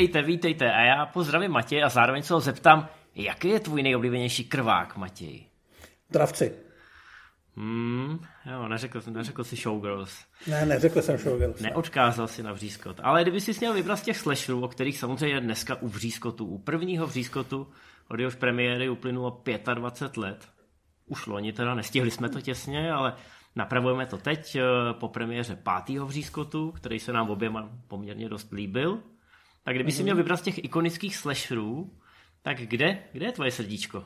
Vítejte, vítejte a já pozdravím Matěj a zároveň se ho zeptám, jaký je tvůj nejoblíbenější krvák, Matěj? Dravci. Hmm, jo, neřekl, neřekl si Showgirls. Ne, neřekl jsem Showgirls. Neodkázal si na vřízkot. Ale kdyby si měl vybrat z těch slasherů, o kterých samozřejmě dneska u vřízkotu, u prvního vřízkotu, od jehož premiéry uplynulo 25 let, už loni teda, nestihli jsme to těsně, ale napravujeme to teď eh, po premiéře pátého vřízkotu, který se nám oběma poměrně dost líbil. Tak kdyby mm-hmm. si měl vybrat z těch ikonických slasherů, tak kde, kde je tvoje srdíčko?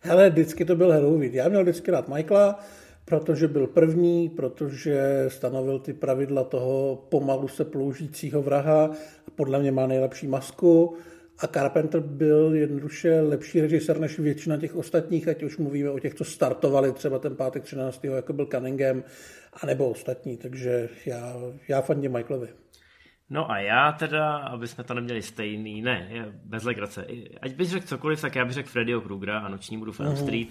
Hele, vždycky to byl Halloween. Já měl vždycky rád Michaela, protože byl první, protože stanovil ty pravidla toho pomalu se ploužícího vraha a podle mě má nejlepší masku. A Carpenter byl jednoduše lepší režisér než většina těch ostatních, ať už mluvíme o těch, co startovali třeba ten pátek 13. jako byl Cunningham, anebo ostatní. Takže já, já fandím Michaelovi. No a já teda, aby jsme to neměli stejný, ne, je bez legrace. Ať bys řekl cokoliv, tak já bych řekl Freddyho Krugera a Noční budu Film mm. Street.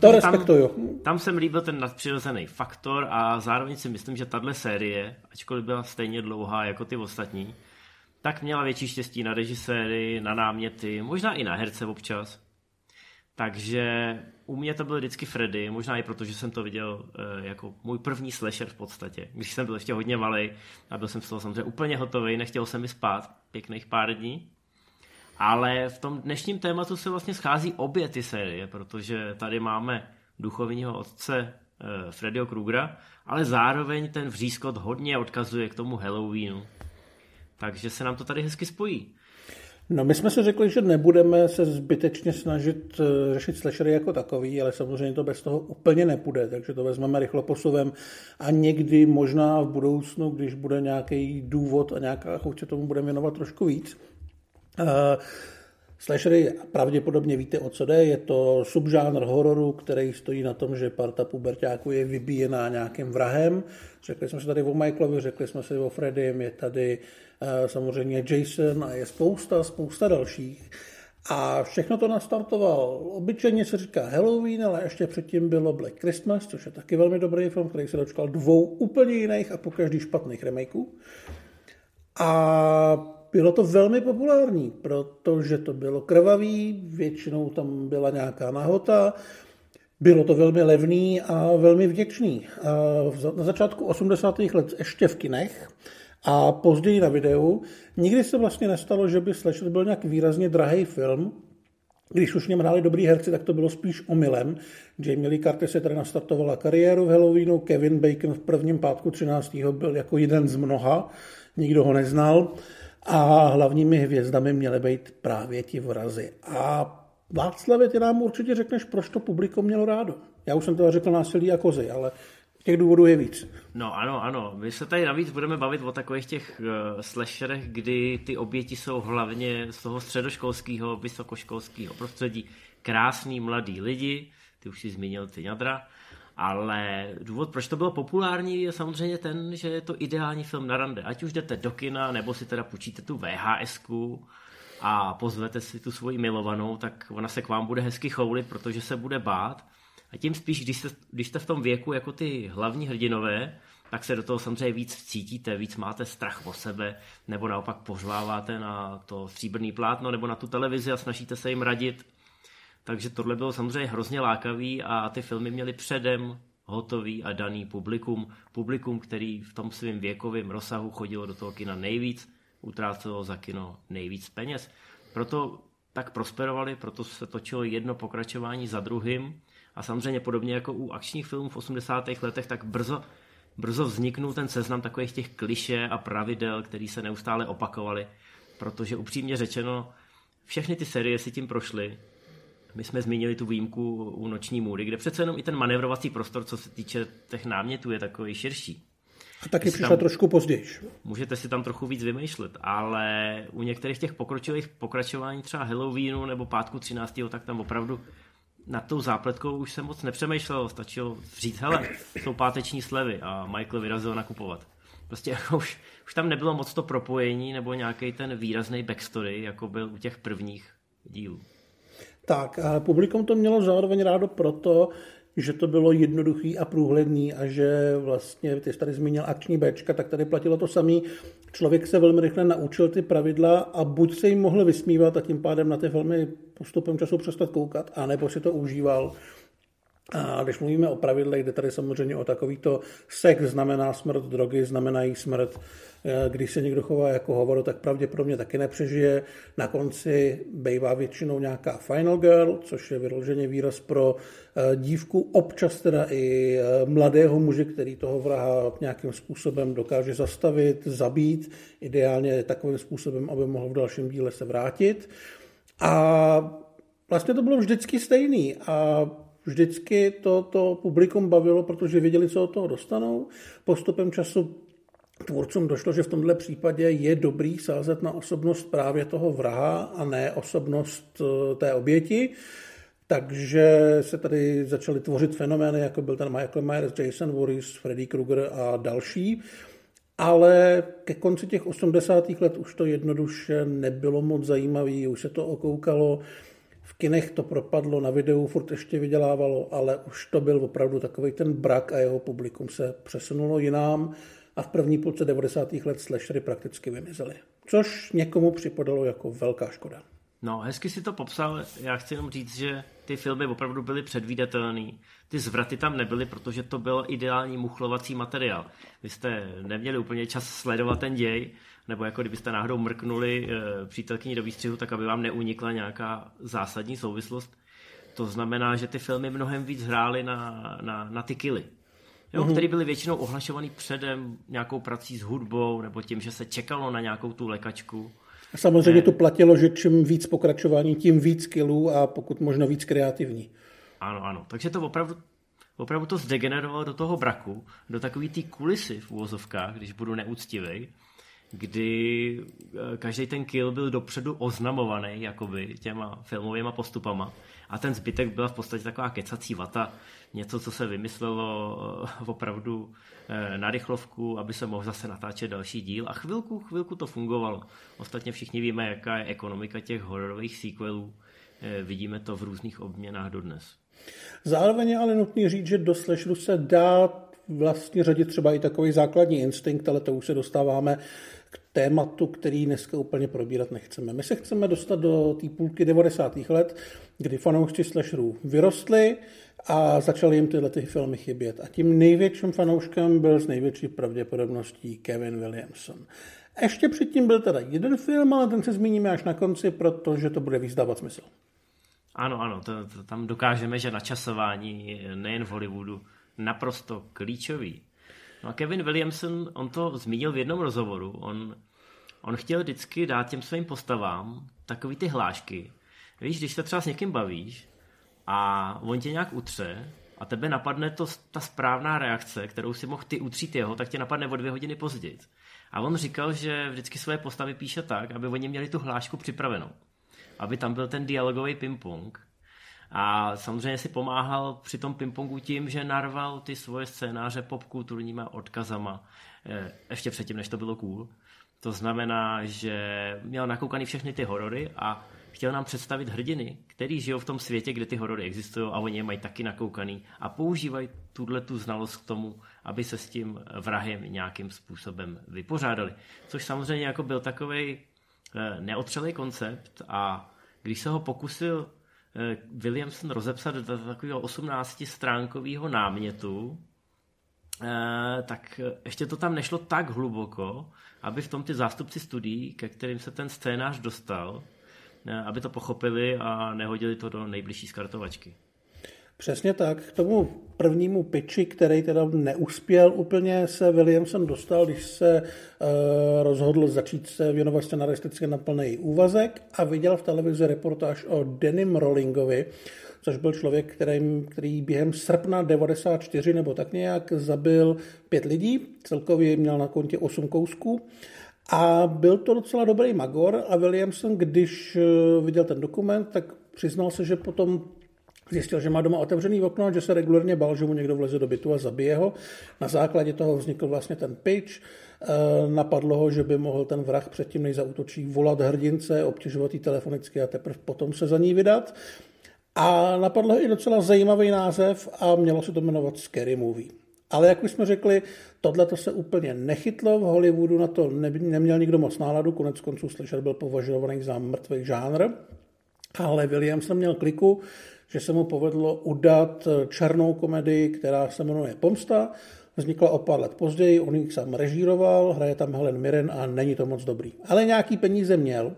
To respektuju. Tam, tam jsem líbil ten nadpřirozený faktor a zároveň si myslím, že tahle série, ačkoliv byla stejně dlouhá jako ty ostatní, tak měla větší štěstí na režiséry, na náměty, možná i na herce občas. Takže u mě to byl vždycky Freddy, možná i proto, že jsem to viděl e, jako můj první slasher v podstatě, když jsem byl ještě hodně malý a byl jsem z toho samozřejmě úplně hotový, nechtěl jsem mi spát pěkných pár dní. Ale v tom dnešním tématu se vlastně schází obě ty série, protože tady máme duchovního otce e, Freddyho Krugera, ale zároveň ten vřízkot hodně odkazuje k tomu Halloweenu. Takže se nám to tady hezky spojí. No my jsme si řekli, že nebudeme se zbytečně snažit eh, řešit slashery jako takový, ale samozřejmě to bez toho úplně nepůjde, takže to vezmeme rychlo posuvem a někdy možná v budoucnu, když bude nějaký důvod a nějaká chuť se tomu budeme věnovat trošku víc. Uh, Slashery pravděpodobně víte, o co jde. Je to subžánr hororu, který stojí na tom, že parta pubertáků je vybíjená nějakým vrahem. Řekli jsme se tady o Michaelovi, řekli jsme si o Freddym, je tady samozřejmě Jason a je spousta, spousta dalších. A všechno to nastartoval. Obyčejně se říká Halloween, ale ještě předtím bylo Black Christmas, což je taky velmi dobrý film, který se dočkal dvou úplně jiných a po každý špatných remakeů. A bylo to velmi populární, protože to bylo krvavý, většinou tam byla nějaká nahota, bylo to velmi levný a velmi vděčný. A na začátku 80. let ještě v kinech a později na videu. Nikdy se vlastně nestalo, že by Slasher byl nějak výrazně drahý film. Když už něm hráli dobrý herci, tak to bylo spíš omylem. Jamie Lee Curtis se tady nastartovala kariéru v Halloweenu, Kevin Bacon v prvním pátku 13. byl jako jeden z mnoha, nikdo ho neznal a hlavními hvězdami měly být právě ti vrazy. A Václavě, ty nám určitě řekneš, proč to publikum mělo rádo. Já už jsem to řekl násilí a kozy, ale těch důvodů je víc. No ano, ano. My se tady navíc budeme bavit o takových těch uh, slasherech, kdy ty oběti jsou hlavně z toho středoškolského, vysokoškolského prostředí. Krásný mladý lidi, ty už si zmínil ty jadra, ale důvod, proč to bylo populární, je samozřejmě ten, že je to ideální film na rande. Ať už jdete do kina, nebo si teda půjčíte tu vhs a pozvete si tu svoji milovanou, tak ona se k vám bude hezky choulit, protože se bude bát. A tím spíš, když jste, když jste v tom věku jako ty hlavní hrdinové, tak se do toho samozřejmě víc cítíte, víc máte strach o sebe, nebo naopak pořváváte na to stříbrný plátno nebo na tu televizi a snažíte se jim radit takže tohle bylo samozřejmě hrozně lákavý a ty filmy měly předem hotový a daný publikum. Publikum, který v tom svém věkovém rozsahu chodilo do toho kina nejvíc, utrácelo za kino nejvíc peněz. Proto tak prosperovali, proto se točilo jedno pokračování za druhým a samozřejmě podobně jako u akčních filmů v 80. letech, tak brzo, brzo vzniknul ten seznam takových těch kliše a pravidel, který se neustále opakovaly, protože upřímně řečeno, všechny ty série si tím prošly my jsme zmínili tu výjimku u noční můry, kde přece jenom i ten manevrovací prostor, co se týče těch námětů, je takový širší. A taky přišla tam, trošku později. Můžete si tam trochu víc vymýšlet, ale u některých těch pokročilých pokračování třeba Halloweenu nebo pátku 13. tak tam opravdu nad tou zápletkou už se moc nepřemýšlel, stačilo říct, hele, jsou páteční slevy a Michael vyrazil nakupovat. Prostě jako už, už tam nebylo moc to propojení nebo nějaký ten výrazný backstory, jako byl u těch prvních dílů. Tak, publikum to mělo zároveň rádo proto, že to bylo jednoduchý a průhledný a že vlastně, ty jsi tady zmínil akční Bčka, tak tady platilo to samé. Člověk se velmi rychle naučil ty pravidla a buď se jim mohl vysmívat a tím pádem na ty filmy postupem času přestat koukat, anebo si to užíval. A když mluvíme o pravidlech, jde tady samozřejmě o takovýto sex znamená smrt, drogy znamenají smrt, Eh, když se někdo chová jako hovor, tak pravděpodobně taky nepřežije. Na konci bývá většinou nějaká final girl, což je vyloženě výraz pro eh, dívku, občas teda i eh, mladého muže, který toho vraha nějakým způsobem dokáže zastavit, zabít, ideálně takovým způsobem, aby mohl v dalším díle se vrátit. A vlastně to bylo vždycky stejný a vždycky to, to publikum bavilo, protože věděli, co od toho dostanou. Postupem času tvůrcům došlo, že v tomhle případě je dobrý sázet na osobnost právě toho vraha a ne osobnost eh, té oběti. Takže se tady začaly tvořit fenomény, jako byl ten Michael Myers, Jason Voorhees, Freddy Krueger a další. Ale ke konci těch 80. let už to jednoduše nebylo moc zajímavé, už se to okoukalo, v kinech to propadlo, na videu furt ještě vydělávalo, ale už to byl opravdu takový ten brak a jeho publikum se přesunulo jinám a v první půlce 90. let slashery prakticky vymizely. Což někomu připadalo jako velká škoda. No, hezky si to popsal. Já chci jenom říct, že ty filmy opravdu byly předvídatelné. Ty zvraty tam nebyly, protože to byl ideální muchlovací materiál. Vy jste neměli úplně čas sledovat ten děj, nebo jako kdybyste náhodou mrknuli e, přítelkyni do výstřihu, tak aby vám neunikla nějaká zásadní souvislost. To znamená, že ty filmy mnohem víc hrály na, na, na ty kily jo, mm-hmm. které byly většinou ohlašovaný předem nějakou prací s hudbou nebo tím, že se čekalo na nějakou tu lekačku. A samozřejmě to platilo, že čím víc pokračování, tím víc kilů a pokud možno víc kreativní. Ano, ano. Takže to opravdu, opravdu to zdegenerovalo do toho braku, do takové té kulisy v úvozovkách, když budu neúctivý, kdy eh, každý ten kill byl dopředu oznamovaný jakoby těma filmovými postupama a ten zbytek byla v podstatě taková kecací vata, něco, co se vymyslelo eh, opravdu eh, na rychlovku, aby se mohl zase natáčet další díl a chvilku, chvilku to fungovalo. Ostatně všichni víme, jaká je ekonomika těch hororových sequelů, vidíme to v různých obměnách dodnes. Zároveň je ale nutný říct, že do slasheru se dá vlastně řadit třeba i takový základní instinkt, ale to už se dostáváme k tématu, který dneska úplně probírat nechceme. My se chceme dostat do té půlky 90. let, kdy fanoušci slasherů vyrostli a začaly jim tyhle ty filmy chybět. A tím největším fanouškem byl z největší pravděpodobností Kevin Williamson. Ještě předtím byl teda jeden film, ale ten se zmíníme až na konci, protože to bude výzdávat smysl. Ano, ano, to, to tam dokážeme, že načasování nejen v Hollywoodu naprosto klíčový. No a Kevin Williamson, on to zmínil v jednom rozhovoru, on, on chtěl vždycky dát těm svým postavám takový ty hlášky. Víš, když se třeba s někým bavíš a on tě nějak utře a tebe napadne to, ta správná reakce, kterou si mohl ty utřít jeho, tak tě napadne o dvě hodiny později. A on říkal, že vždycky své postavy píše tak, aby oni měli tu hlášku připravenou. Aby tam byl ten dialogový ping-pong a samozřejmě si pomáhal při tom pingpongu tím, že narval ty svoje scénáře popkulturníma odkazama, eh, ještě předtím, než to bylo cool. To znamená, že měl nakoukaný všechny ty horory a chtěl nám představit hrdiny, který žijou v tom světě, kde ty horory existují a oni je mají taky nakoukaný a používají tuhle tu znalost k tomu, aby se s tím vrahem nějakým způsobem vypořádali. Což samozřejmě jako byl takový eh, neotřelý koncept a když se ho pokusil Williamson rozepsat do takového 18-stránkového námětu, eh, tak ještě to tam nešlo tak hluboko, aby v tom ty zástupci studií, ke kterým se ten scénář dostal, eh, aby to pochopili a nehodili to do nejbližší skartovačky. Přesně tak. K tomu prvnímu pitchi, který teda neuspěl úplně, se Williamson dostal, když se uh, rozhodl začít se věnovat scenaristicky na plný úvazek a viděl v televizi reportáž o Denim Rollingovi, což byl člověk, který, který během srpna 94 nebo tak nějak zabil pět lidí, celkově měl na kontě 8 kousků. A byl to docela dobrý magor a Williamson, když eh, viděl ten dokument, tak přiznal se, že potom Zjistil, že má doma otevřený okno, že se regulárně bál, že mu někdo vleze do bytu a zabije ho. Na základě toho vznikl vlastně ten pitch. Eh, napadlo ho, že by mohl ten vrah předtím, než zautočí, volat hrdince, obtěžovat ji telefonicky a teprve potom se za ní vydat. A napadl i docela zajímavý název a mělo se to jmenovat Scary Movie. Ale jak už jsme řekli, tohle to se úplně nechytlo, v Hollywoodu na to ne, neměl nikdo moc náladu, konec konců slyšel byl považovaný za mrtvý žánr, ale Williamson měl kliku, že se mu povedlo udat černou komedii, která se jmenuje Pomsta, vznikla o pár let později, on ji sám režíroval, hraje tam Helen Mirren a není to moc dobrý. Ale nějaký peníze měl,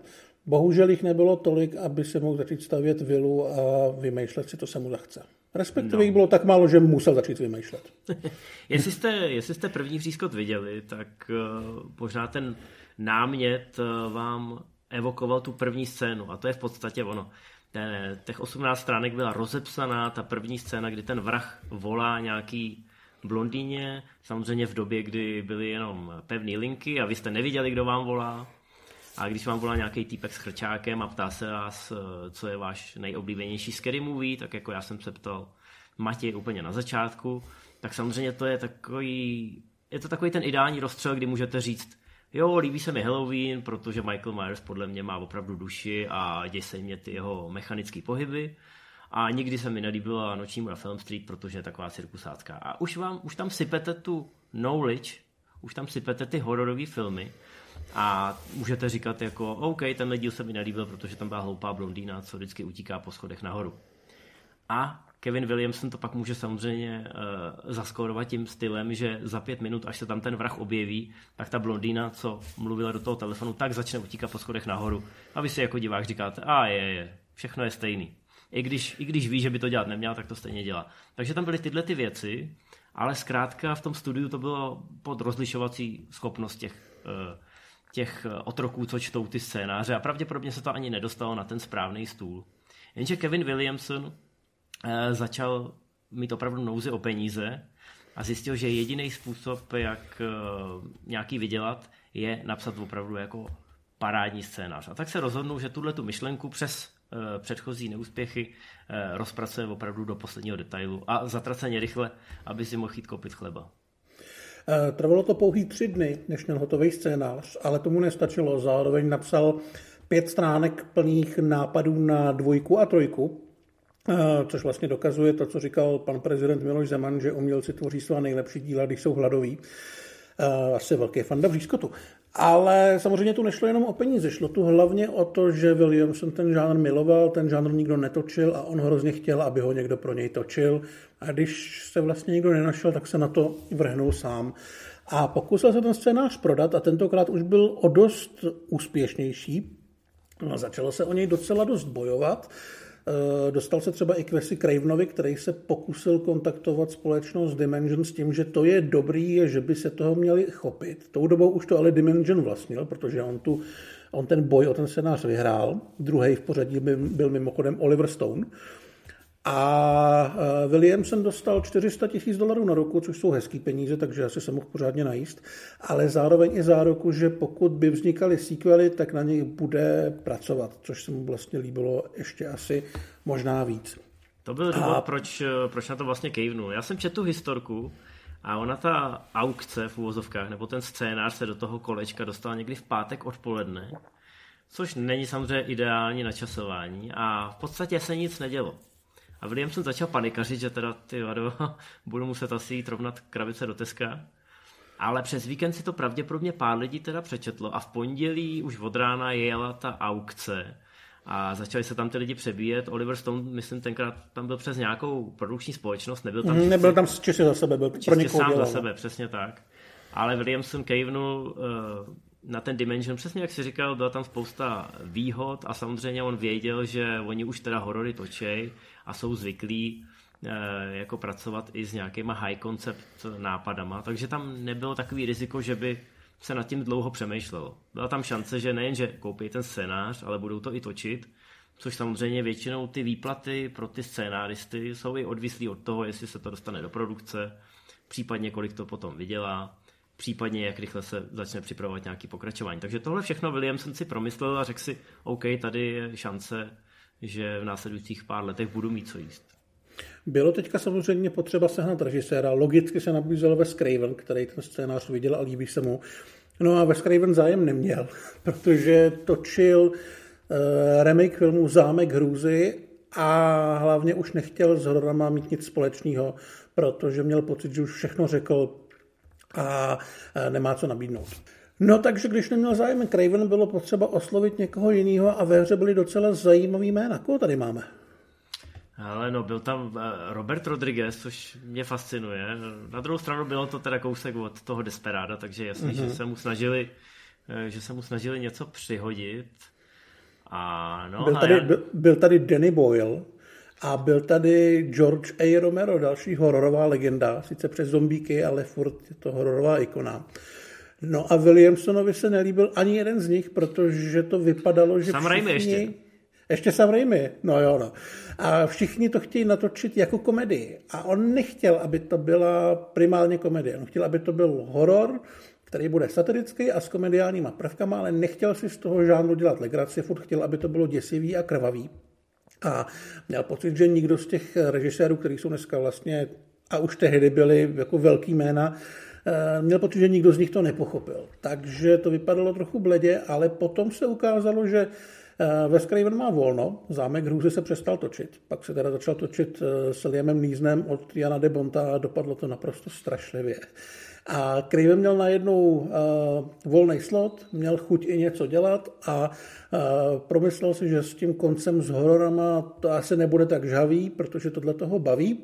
bohužel jich nebylo tolik, aby se mohl začít stavět vilu a vymýšlet si, to se mu zachce. Respektive no. jich bylo tak málo, že musel začít vymýšlet. jestli, jste, jestli jste první přískot viděli, tak uh, možná ten námět uh, vám evokoval tu první scénu a to je v podstatě ono. Ten, těch 18 stránek byla rozepsaná ta první scéna, kdy ten vrah volá nějaký blondýně, samozřejmě v době, kdy byly jenom pevné linky a vy jste neviděli, kdo vám volá. A když vám volá nějaký týpek s chrčákem a ptá se vás, eh, co je váš nejoblíbenější scary movie, tak jako já jsem se ptal Matěj úplně na začátku, tak samozřejmě to je takový, je to takový ten ideální rozstřel, kdy můžete říct, jo, líbí se mi Halloween, protože Michael Myers podle mě má opravdu duši a dějí se mě ty jeho mechanické pohyby. A nikdy se mi nelíbila Noční na Film Street, protože je taková cirkusácká. A už, vám, už tam sypete tu knowledge, už tam sypete ty hororové filmy a můžete říkat jako, OK, tenhle díl se mi nelíbil, protože tam byla hloupá blondýna, co vždycky utíká po schodech nahoru. A Kevin Williamson to pak může samozřejmě uh, zaskórovat tím stylem, že za pět minut, až se tam ten vrah objeví, tak ta blondýna, co mluvila do toho telefonu, tak začne utíkat po schodech nahoru. A vy si jako divák říkáte, a je, je, všechno je stejný. I když, I když ví, že by to dělat neměl, tak to stejně dělá. Takže tam byly tyhle ty věci, ale zkrátka v tom studiu to bylo pod rozlišovací schopnost těch, eh, těch otroků, co čtou ty scénáře a pravděpodobně se to ani nedostalo na ten správný stůl. Jenže Kevin Williamson eh, začal mít opravdu nouzy o peníze a zjistil, že jediný způsob, jak eh, nějaký vydělat, je napsat opravdu jako parádní scénář. A tak se rozhodnul, že tuhle tu myšlenku přes Eh, předchozí neúspěchy eh, rozpracuje opravdu do posledního detailu a zatraceně rychle, aby si mohl jít koupit chleba. Eh, trvalo to pouhý tři dny, než měl hotový scénář, ale tomu nestačilo. Zároveň napsal pět stránek plných nápadů na dvojku a trojku, což vlastně dokazuje to, co říkal pan prezident Miloš Zeman, že umělci tvoří svá nejlepší díla, když jsou hladoví. Asi velký fanda Řískotu. Ale samozřejmě tu nešlo jenom o peníze, šlo tu hlavně o to, že Williamson ten žánr miloval, ten žánr nikdo netočil a on hrozně chtěl, aby ho někdo pro něj točil. A když se vlastně nikdo nenašel, tak se na to vrhnul sám. A pokusil se ten scénář prodat a tentokrát už byl o dost úspěšnější. A začalo se o něj docela dost bojovat. Eh, dostal se třeba i k Wesi Cravenovi, který se pokusil kontaktovat společnost Dimension s tím, že to je dobrý, že by se toho měli chopit. Tou dobou už to ale Dimension vlastnil, protože on, tu, on ten boj o ten scénář vyhrál. Druhý v pořadí byl mimochodem Oliver Stone. A eh, Williamson dostal 400 tisíc dolarů na roku, což jsou hezký peníze, takže asi se mohl pořádně najíst, ale zároveň i záruku, že pokud by vznikaly sequely, tak na nich bude pracovat, což se mu vlastně líbilo ještě asi možná víc. To byl důvod, a... proč, proč na to vlastně kejvnu. Já jsem četl tu historku a ona ta aukce v úvozovkách, nebo ten scénář se do toho kolečka dostal někdy v pátek odpoledne, což není samozřejmě ideální načasování a v podstatě se nic nedělo. A Williamson začal panikařit, že teda ty vado, budu muset asi jít rovnat krabice do Teska. Ale přes víkend si to pravděpodobně pár lidí teda přečetlo a v pondělí už od rána jela ta aukce a začali se tam ty lidi přebíjet. Oliver Stone, myslím, tenkrát tam byl přes nějakou produkční společnost, nebyl tam... Mm, nebyl tam čistě za sebe, byl pro někoho sám dělal. za sebe, přesně tak. Ale Williamson kejvnul uh, na ten Dimension, přesně jak si říkal, byla tam spousta výhod a samozřejmě on věděl, že oni už teda horory točej a jsou zvyklí eh, jako pracovat i s nějakýma high concept nápadama, takže tam nebylo takový riziko, že by se nad tím dlouho přemýšlelo. Byla tam šance, že nejen, že koupí ten scénář, ale budou to i točit, což samozřejmě většinou ty výplaty pro ty scénáristy jsou i odvislí od toho, jestli se to dostane do produkce, případně kolik to potom vydělá, případně jak rychle se začne připravovat nějaký pokračování. Takže tohle všechno Williamson si promyslel a řekl si, OK, tady je šance že v následujících pár letech budu mít co jíst. Bylo teďka samozřejmě potřeba sehnat režiséra. Logicky se nabízel Wes Craven, který ten scénář viděl a líbí se mu. No a Wes Craven zájem neměl, protože točil uh, remake filmu Zámek hrůzy a hlavně už nechtěl s hororama mít nic společného, protože měl pocit, že už všechno řekl a nemá co nabídnout. No takže když neměl zájem Craven, bylo potřeba oslovit někoho jiného a ve hře byly docela zajímavý jména. Koho tady máme? Ale no, byl tam eh, Robert Rodriguez, což mě fascinuje. Na druhou stranu bylo to teda kousek od toho Desperada, takže jasně, mm-hmm. že mhm. se mu snažili eh, že se mu snažili něco přihodit. A no, byl, tady, já... byl, byl tady Danny Boyle a byl tady George A. Romero, další hororová legenda, sice přes zombíky, ale furt je to hororová ikona. No a Williamsonovi se nelíbil ani jeden z nich, protože to vypadalo, že Sam všichni... ještě. Ještě Sam Raimi, no jo, no. A všichni to chtějí natočit jako komedii. A on nechtěl, aby to byla primárně komedie. On chtěl, aby to byl horor, který bude satirický a s komediálníma prvkama, ale nechtěl si z toho žánru dělat legraci, furt chtěl, aby to bylo děsivý a krvavý. A měl pocit, že nikdo z těch režisérů, kteří jsou dneska vlastně, a už tehdy byli jako velký jména, eh, měl pocit, že nikdo z nich to nepochopil. Takže to vypadalo trochu bledě, ale potom se ukázalo, že Eh, Wes Craven má volno, zámek hrůzy se přestal točit, pak se teda začal točit eh, s Liamem Neesonem od Jana de Bonta a dopadlo to naprosto strašlivě. A Craven měl najednou uh, volný slot, měl chuť i něco dělat a uh, promyslel si, že s tím koncem s hororama to asi nebude tak žhavý, protože tohle toho baví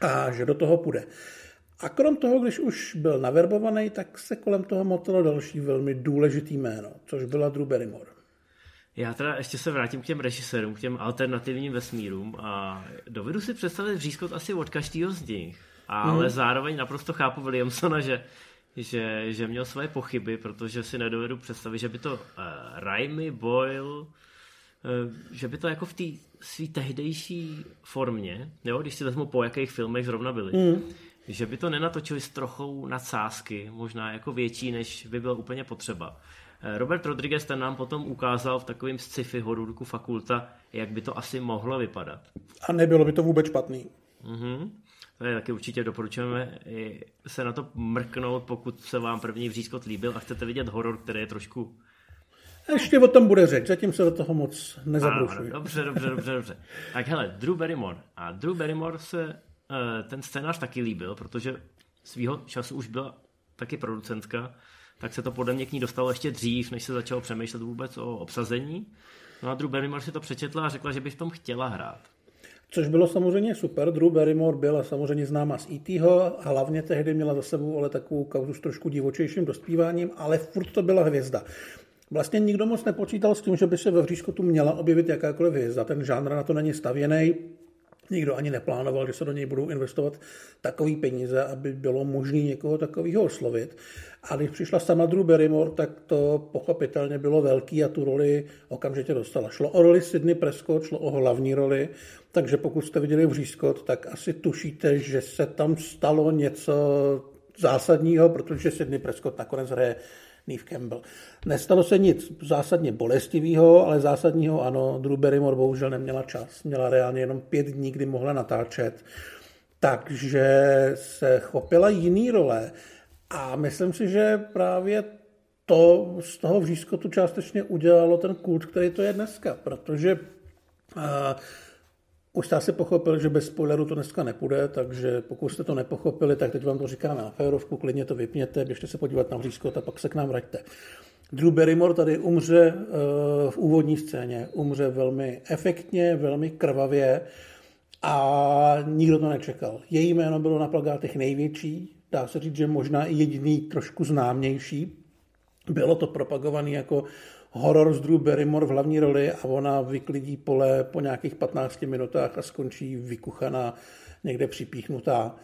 a že do toho půjde. A krom toho, když už byl naverbovaný, tak se kolem toho motalo další velmi důležitý jméno, což byla Drew Barrymore. Já teda ještě se vrátím k těm režisérům, k těm alternativním vesmírům a dovedu si představit vřízkot asi od každého z nich, ale hmm. zároveň naprosto chápu Williamsona, že, že, že měl své pochyby, protože si nedovedu představit, že by to uh, Raimi, Boyle, uh, že by to jako v té své tehdejší formě, jo, když si vezmu po jakých filmech zrovna byli, hmm. že by to nenatočili s trochou nadsázky, možná jako větší, než by bylo úplně potřeba. Eh, Robert Rodriguez ten nám potom ukázal v takovém sci-fi horůrku fakulta, jak by to asi mohlo vypadat. A nebylo by to vůbec špatný. Mm-hmm. Je taky určitě doporučujeme se na to mrknout, pokud se vám první vřízkot líbil a chcete vidět horor, který je trošku ještě o tom bude řeč, zatím se do toho moc nezabrušuji. Dobře, dobře, dobře, dobře. Tak hele, Drew Barrymore. A Drew Barrymore se uh, ten scénář taky líbil, protože svýho času už byla taky producentka tak se to podle mě k ní dostalo ještě dřív, než se začalo přemýšlet vůbec o obsazení. No a Drew Barrymore si to přečetla a řekla, že by v tom chtěla hrát. Což bylo samozřejmě super. Drew Barrymore byla samozřejmě známa z a hlavně tehdy měla za sebou ale takovou kauzu s trošku divočejším dospíváním, ale furt to byla hvězda. Vlastně nikdo moc nepočítal s tím, že by se ve Vříškotu měla objevit jakákoliv hvězda. Ten žánr na to není stavěný. Nikdo ani neplánoval, že se do něj budou investovat takový peníze, aby bylo možné někoho takového oslovit. A když přišla sama Drew Barrymore, tak to pochopitelně bylo velký a tu roli okamžitě dostala. Šlo o roli Sydney Prescott, šlo o hlavní roli, takže pokud jste viděli Vřízkot, tak asi tušíte, že se tam stalo něco zásadního, protože Sydney Prescott nakonec hraje Neve Campbell. Nestalo se nic zásadně bolestivého, ale zásadního ano, Drew Barrymore bohužel neměla čas. Měla reálně jenom pět dní, kdy mohla natáčet. Takže se chopila jiný role. A myslím si, že právě to z toho vřízkotu částečně udělalo ten kult, který to je dneska, protože uh, už jste asi pochopil, že bez spoileru to dneska nepůjde, takže pokud jste to nepochopili, tak teď vám to říkáme na férovku, klidně to vypněte, běžte se podívat na vřízkot a pak se k nám vraťte. Drew Barrymore tady umře uh, v úvodní scéně, umře velmi efektně, velmi krvavě a nikdo to nečekal. Její jméno bylo na plagátech největší, dá se říct, že možná i jediný trošku známější. Bylo to propagovaný jako horor z Drew Barrymore v hlavní roli a ona vyklidí pole po nějakých 15 minutách a skončí vykuchaná, někde připíchnutá.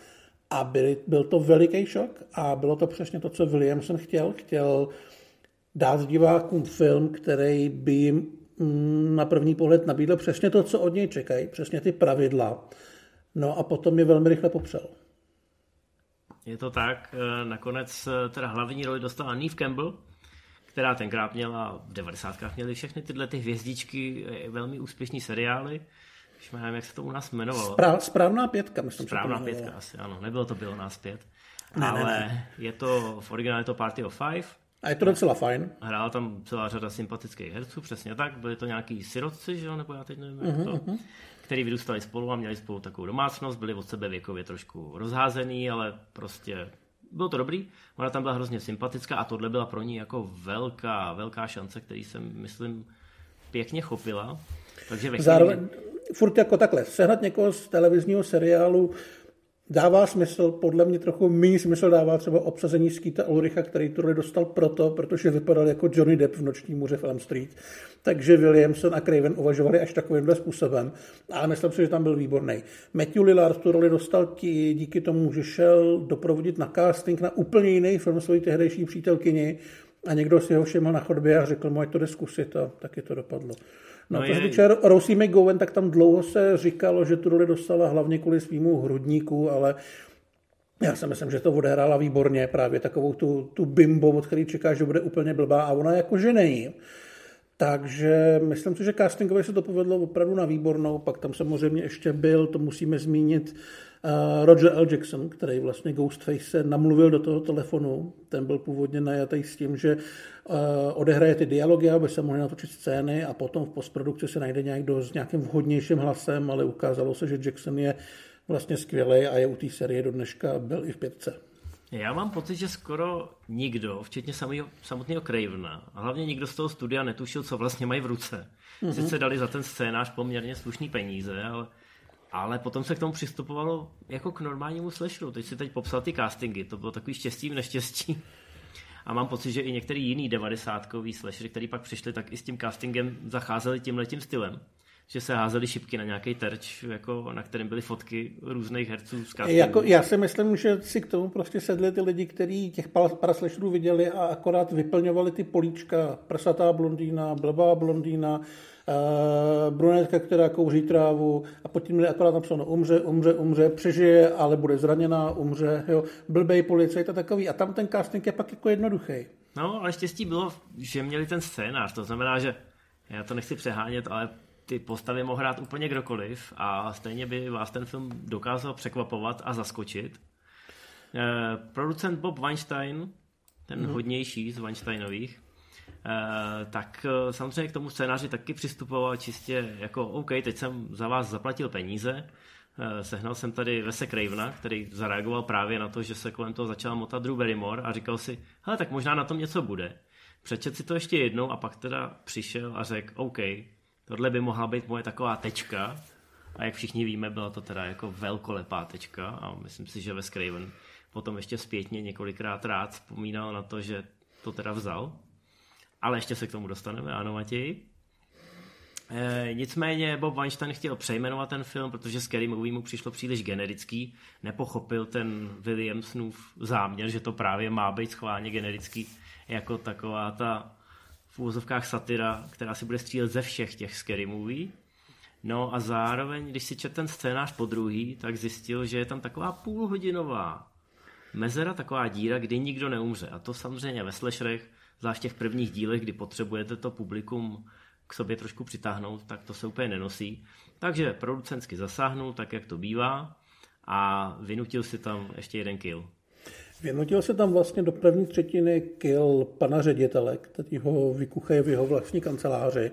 A byl, byl to veliký šok a bylo to přesně to, co Williamson chtěl. Chtěl dát divákům film, který by jim mm, na první pohled nabídl přesně to, co od něj čekají, přesně ty pravidla. No a potom je velmi rychle popřel. Je to tak, eh, nakonec eh, teda hlavní roli dostala Neve Campbell, která tenkrát měla, v 90. měly všechny tyhle ty hvězdičky, eh, velmi úspěšní seriály. Už nevím, jak se to u nás jmenovalo. Správ, správná pětka, myslím. Správná že to pětka, asi ano. Nebylo to bylo nás pět. Ne, ale ne, ne. je to, v originále je to Party of Five. A je to docela fajn. Hrála tam celá řada sympatických herců, přesně tak. Byli to nějaký sirotci, že jo, nebo já teď nevím, uh-huh, jak to, uh-huh. který vyrůstali spolu a měli spolu takovou domácnost, byli od sebe věkově trošku rozházený, ale prostě bylo to dobrý. Ona tam byla hrozně sympatická a tohle byla pro ní jako velká, velká šance, který jsem, myslím, pěkně chopila. Takže ve Zároveň, furt jako takhle, sehnat někoho z televizního seriálu dává smysl, podle mě trochu méně smysl dává třeba obsazení Skýta Ulricha, který tu roli dostal proto, protože vypadal jako Johnny Depp v Noční můře v Elm Street. Takže Williamson a Craven uvažovali až takovýmhle způsobem. A myslím si, že tam byl výborný. Matthew Lillard tu roli dostal tí, díky tomu, že šel doprovodit na casting na úplně jiný film svojí tehdejší přítelkyni a někdo si ho všiml na chodbě a řekl mu, ať to jde zkusit a taky to dopadlo. No, no se týče Rosie McGowan, tak tam dlouho se říkalo, že tu roli dostala hlavně kvůli svýmu hrudníku, ale já si myslím, že to odehrála výborně, právě takovou tu, tu bimbo, od který čeká, že bude úplně blbá a ona jakože není. Takže myslím si, že castingově se to povedlo opravdu na výbornou. Pak tam samozřejmě ještě byl, to musíme zmínit, uh, Roger L. Jackson, který vlastně Ghostface namluvil do toho telefonu. Ten byl původně najatý s tím, že uh, odehraje ty dialogy, aby se mohly natočit scény a potom v postprodukci se najde někdo s nějakým vhodnějším hlasem, ale ukázalo se, že Jackson je vlastně skvělý a je u té série do dneška byl i v pětce. Já mám pocit, že skoro nikdo, včetně samýho, samotného Cravena, a hlavně nikdo z toho studia netušil, co vlastně mají v ruce. Mm-hmm. Sice dali za ten scénář poměrně slušný peníze, ale, ale potom se k tomu přistupovalo jako k normálnímu slasheru. Teď si teď popsal ty castingy, to bylo takový štěstí v neštěstí. A mám pocit, že i některý jiný devadesátkový slashery, který pak přišli, tak i s tím castingem zacházeli tímhletím stylem že se házely šipky na nějaký terč, jako, na kterém byly fotky různých herců z jako, Já si myslím, že si k tomu prostě sedli ty lidi, kteří těch paraslešerů viděli a akorát vyplňovali ty políčka. Prsatá blondýna, blbá blondýna, uh, brunetka, která kouří trávu a pod tím je akorát napsáno umře, umře, umře, přežije, ale bude zraněná, umře, jo, blbej policajt a takový. A tam ten casting je pak jako jednoduchý. No, ale štěstí bylo, že měli ten scénář, to znamená, že já to nechci přehánět, ale ty postavy mohl hrát úplně kdokoliv a stejně by vás ten film dokázal překvapovat a zaskočit. Eh, producent Bob Weinstein, ten mm. hodnější z Weinsteinových, eh, tak eh, samozřejmě k tomu scénáři taky přistupoval čistě jako OK, teď jsem za vás zaplatil peníze, eh, sehnal jsem tady Vese Cravena, který zareagoval právě na to, že se kolem toho začal motat Drew Barrymore a říkal si, hele, tak možná na tom něco bude. Přečet si to ještě jednou a pak teda přišel a řekl, OK, tohle by mohla být moje taková tečka. A jak všichni víme, byla to teda jako velkolepá tečka a myslím si, že Wes Craven potom ještě zpětně několikrát rád vzpomínal na to, že to teda vzal. Ale ještě se k tomu dostaneme, ano Matěj. E, nicméně Bob Weinstein chtěl přejmenovat ten film, protože Scary Movie mu přišlo příliš generický, nepochopil ten Williamsonův záměr, že to právě má být schválně generický jako taková ta úvozovkách satira, která si bude střílet ze všech těch scary movie. No a zároveň, když si čet ten scénář po druhý, tak zjistil, že je tam taková půlhodinová mezera, taková díra, kdy nikdo neumře. A to samozřejmě ve slasherech, zvlášť těch prvních dílech, kdy potřebujete to publikum k sobě trošku přitáhnout, tak to se úplně nenosí. Takže producentsky zasáhnul, tak jak to bývá, a vynutil si tam ještě jeden kill. Vynutil se tam vlastně do první třetiny kill pana ředitele, který ho vykuchaje v jeho vlastní kanceláři.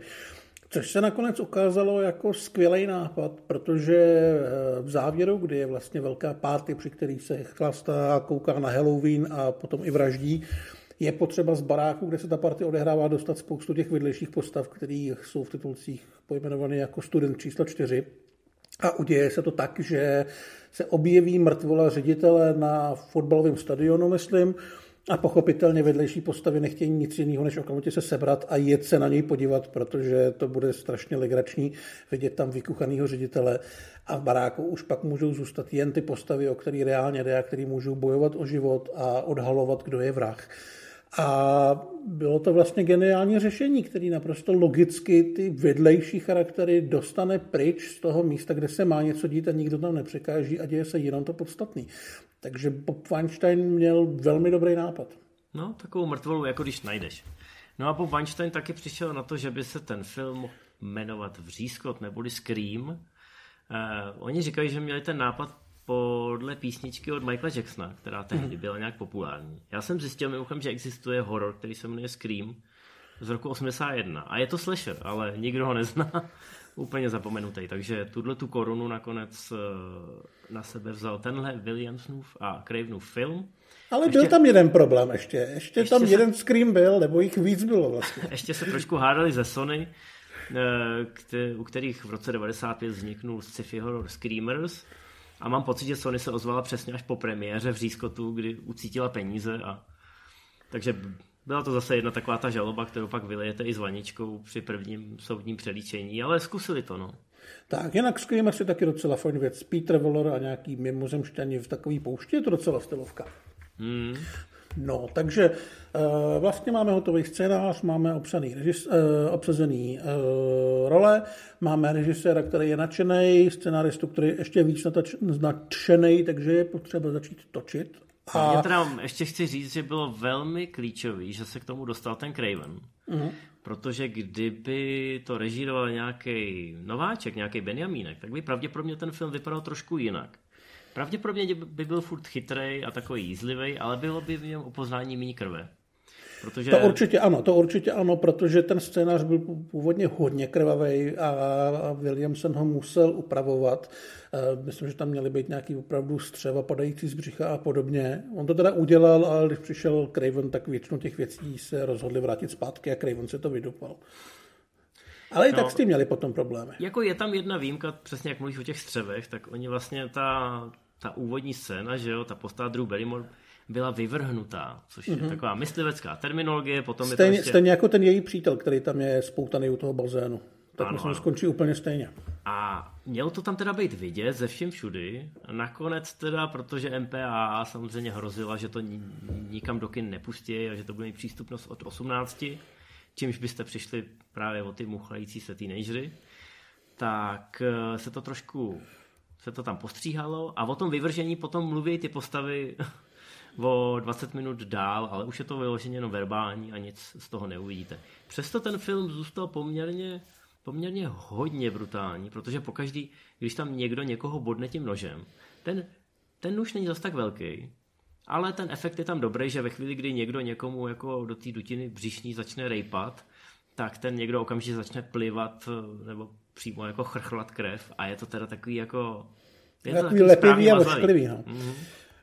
Což se nakonec ukázalo jako skvělý nápad, protože eh, v závěru, kdy je vlastně velká party, při který se chlastá, kouká na Halloween a potom i vraždí, je potřeba z baráku, kde se ta party odehrává, dostat spoustu těch vedlejších postav, které jsou v titulcích pojmenované jako student číslo 4. A uděje se to tak, že se objeví mrtvola ředitele na fotbalovém stadionu, myslím, a pochopitelně vedlejší postavy nechtějí nic jiného, než okamžitě se sebrat a jet se na něj podívat, protože to bude strašně legrační vidět tam vykuchaného ředitele. A v baráku už pak můžou zůstat jen ty postavy, o který reálně jde a který můžou bojovat o život a odhalovat, kdo je vrah. A bylo to vlastně geniální řešení, který naprosto logicky ty vedlejší charaktery dostane pryč z toho místa, kde se má něco dít a nikdo tam nepřekáží a děje se jenom to podstatný. Takže Bob Weinstein měl velmi dobrý nápad. No, takovou mrtvolu, jako když najdeš. No a Bob Weinstein taky přišel na to, že by se ten film mohl jmenovat Vřískot neboli Scream. Uh, oni říkají, že měli ten nápad podle písničky od Michaela Jacksona, která tehdy mhm. byla nějak populární. Já jsem zjistil mimochodem, že existuje horor, který se jmenuje Scream z roku 81. A je to slasher, ale nikdo ho nezná. Úplně zapomenutý. Takže tuhle tu korunu nakonec eh, na sebe vzal tenhle Williamsův a Cravenův film. Ale ještě, byl tam jeden problém ještě. Ještě, ještě tam se, jeden Scream byl, nebo jich víc bylo vlastně. ještě se trošku hádali ze Sony, eh, u kterých v roce 95 vzniknul sci-fi horror Screamers a mám pocit, že Sony se ozvala přesně až po premiéře v Řízkotu, kdy ucítila peníze a takže byla to zase jedna taková ta žaloba, kterou pak vylejete i s vaničkou při prvním soudním přelíčení, ale zkusili to, no. Tak, jinak Screamers je taky docela fajn věc. Peter Weller a nějaký mimozemšťani v takový poušti, je to docela stylovka. Hmm. No, takže uh, vlastně máme hotový scénář, máme obsaný režis, uh, obsazený uh, role, máme režiséra, který je nadšený, scenáristu, který je ještě víc nadšený, takže je potřeba začít točit. A... Já teda ještě chci říct, že bylo velmi klíčový, že se k tomu dostal ten Craven. Uh-huh. Protože kdyby to režíroval nějaký nováček, nějaký Benjamínek, tak by pravděpodobně ten film vypadal trošku jinak. Pravděpodobně by byl furt chytrý a takový jízlivý, ale bylo by v něm upoznání méně krve. Protože... To určitě ano, to určitě ano, protože ten scénář byl původně hodně krvavý a Williamson ho musel upravovat. Eh, myslím, že tam měly být nějaký opravdu střeva padající z břicha a podobně. On to teda udělal, ale když přišel Craven, tak většinu těch věcí se rozhodli vrátit zpátky a Craven se to vydupal. Ale i no, tak s tím měli potom problémy. Jako je tam jedna výjimka, přesně jak mluvíš o těch střevech, tak oni vlastně ta, ta úvodní scéna, že jo, ta postava Drew Barrymore byla vyvrhnutá, což je mm-hmm. taková myslivecká terminologie. Potom stejně, je to ještě... stejně jako ten její přítel, který tam je spoutaný u toho bazénu. Tak ano, myslím, ano. skončí úplně stejně. A mělo to tam teda být vidět ze všem všudy. Nakonec teda, protože MPA samozřejmě hrozila, že to nikam do kin nepustí a že to bude mít přístupnost od 18, čímž byste přišli právě o ty muchlající se teenagery, tak eh, se to trošku se to tam postříhalo a o tom vyvržení potom mluví ty postavy o 20 minut dál, ale už je to vyloženě jenom verbální a nic z toho neuvidíte. Přesto ten film zůstal poměrně, poměrně hodně brutální, protože pokaždý, když tam někdo někoho bodne tím nožem, ten, ten nůž není zas tak velký, ale ten efekt je tam dobrý, že ve chvíli, kdy někdo někomu jako do té dutiny břišní začne rejpat, tak ten někdo okamžitě začne plivat nebo přímo jako chrchlat krev a je to teda takový jako... Je to takový lepivý a ošklivý, no. Mm-hmm.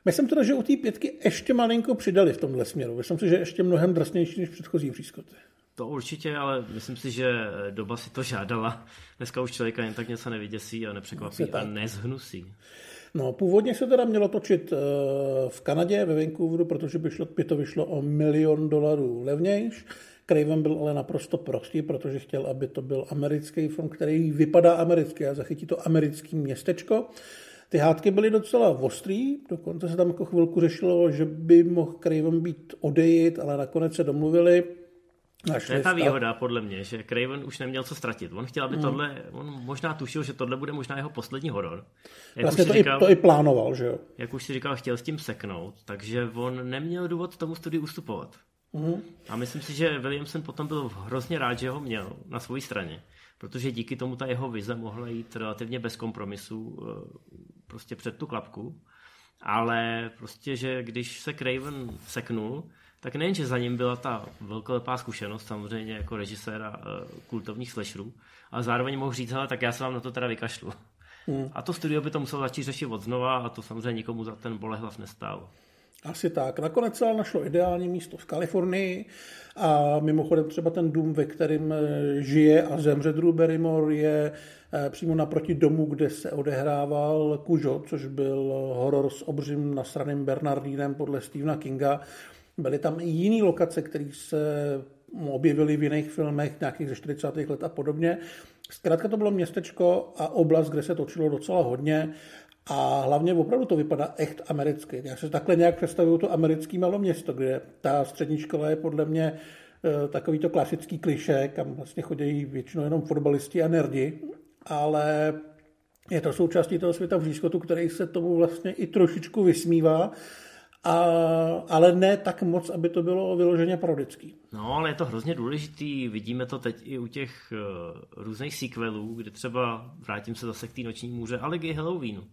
Myslím teda, že u té pětky ještě malinko přidali v tomhle směru. Myslím si, že ještě mnohem drsnější než předchozí přískoty. To určitě, ale myslím si, že doba si to žádala. Dneska už člověka jen tak něco nevyděsí a nepřekvapí a nezhnusí. No, původně se teda mělo točit eh, v Kanadě, ve Vancouveru, protože by, šlo, by to vyšlo o milion dolarů levnějš. Craven byl ale naprosto prostý, protože chtěl, aby to byl americký film, který vypadá americky a zachytí to americký městečko. Ty hádky byly docela ostrý, dokonce se tam jako chvilku řešilo, že by mohl Craven být odejít, ale nakonec se domluvili. to je ta výhoda, podle mě, že Craven už neměl co ztratit. On chtěl, aby hmm. tohle, on možná tušil, že tohle bude možná jeho poslední horor. Jak vlastně to, říkal, i, to i plánoval, že jo? Jak už si říkal, chtěl s tím seknout, takže on neměl důvod tomu studiu ustupovat. Mm-hmm. A myslím si, že Williamson potom byl hrozně rád, že ho měl na své straně, protože díky tomu ta jeho vize mohla jít relativně bez kompromisu eh, prostě před tu klapku. Ale prostě, že když se Craven seknul, tak nejen, že za ním byla ta velkolepá zkušenost samozřejmě jako režiséra eh, kultovních slasherů, ale zároveň mohl říct, hele, tak já se vám na to teda vykašlu. Hmm. A to studio by to muselo začít řešit od znova a to samozřejmě nikomu za ten bolehlav nestálo. Asi tak. Nakonec se našlo ideální místo v Kalifornii a mimochodem třeba ten dům, ve kterém eh, žije a zemře Drew Barrymore, je eh, přímo naproti domu, kde se odehrával Kužo, což byl horor s obřím nasraným Bernardínem podle Stephena Kinga. Byly tam i jiné lokace, které se objevily v jiných filmech, nějakých ze 40. let a podobně. Zkrátka to bylo městečko a oblast, kde se točilo docela hodně a hlavně opravdu to vypadá echt americky. Já se takhle nějak představuju to americký město, kde ta střední škola je podle mě eh, takový to klasický kliše, kam vlastně chodí většinou jenom fotbalisti a nerdi, ale je to součástí toho světa v Řískotu, který se tomu vlastně i trošičku vysmívá, a, ale ne tak moc, aby to bylo vyloženě parodický. No, ale je to hrozně důležitý. Vidíme to teď i u těch uh, různých sequelů, kde třeba vrátím se zase k té noční můře, ale i Halloweenu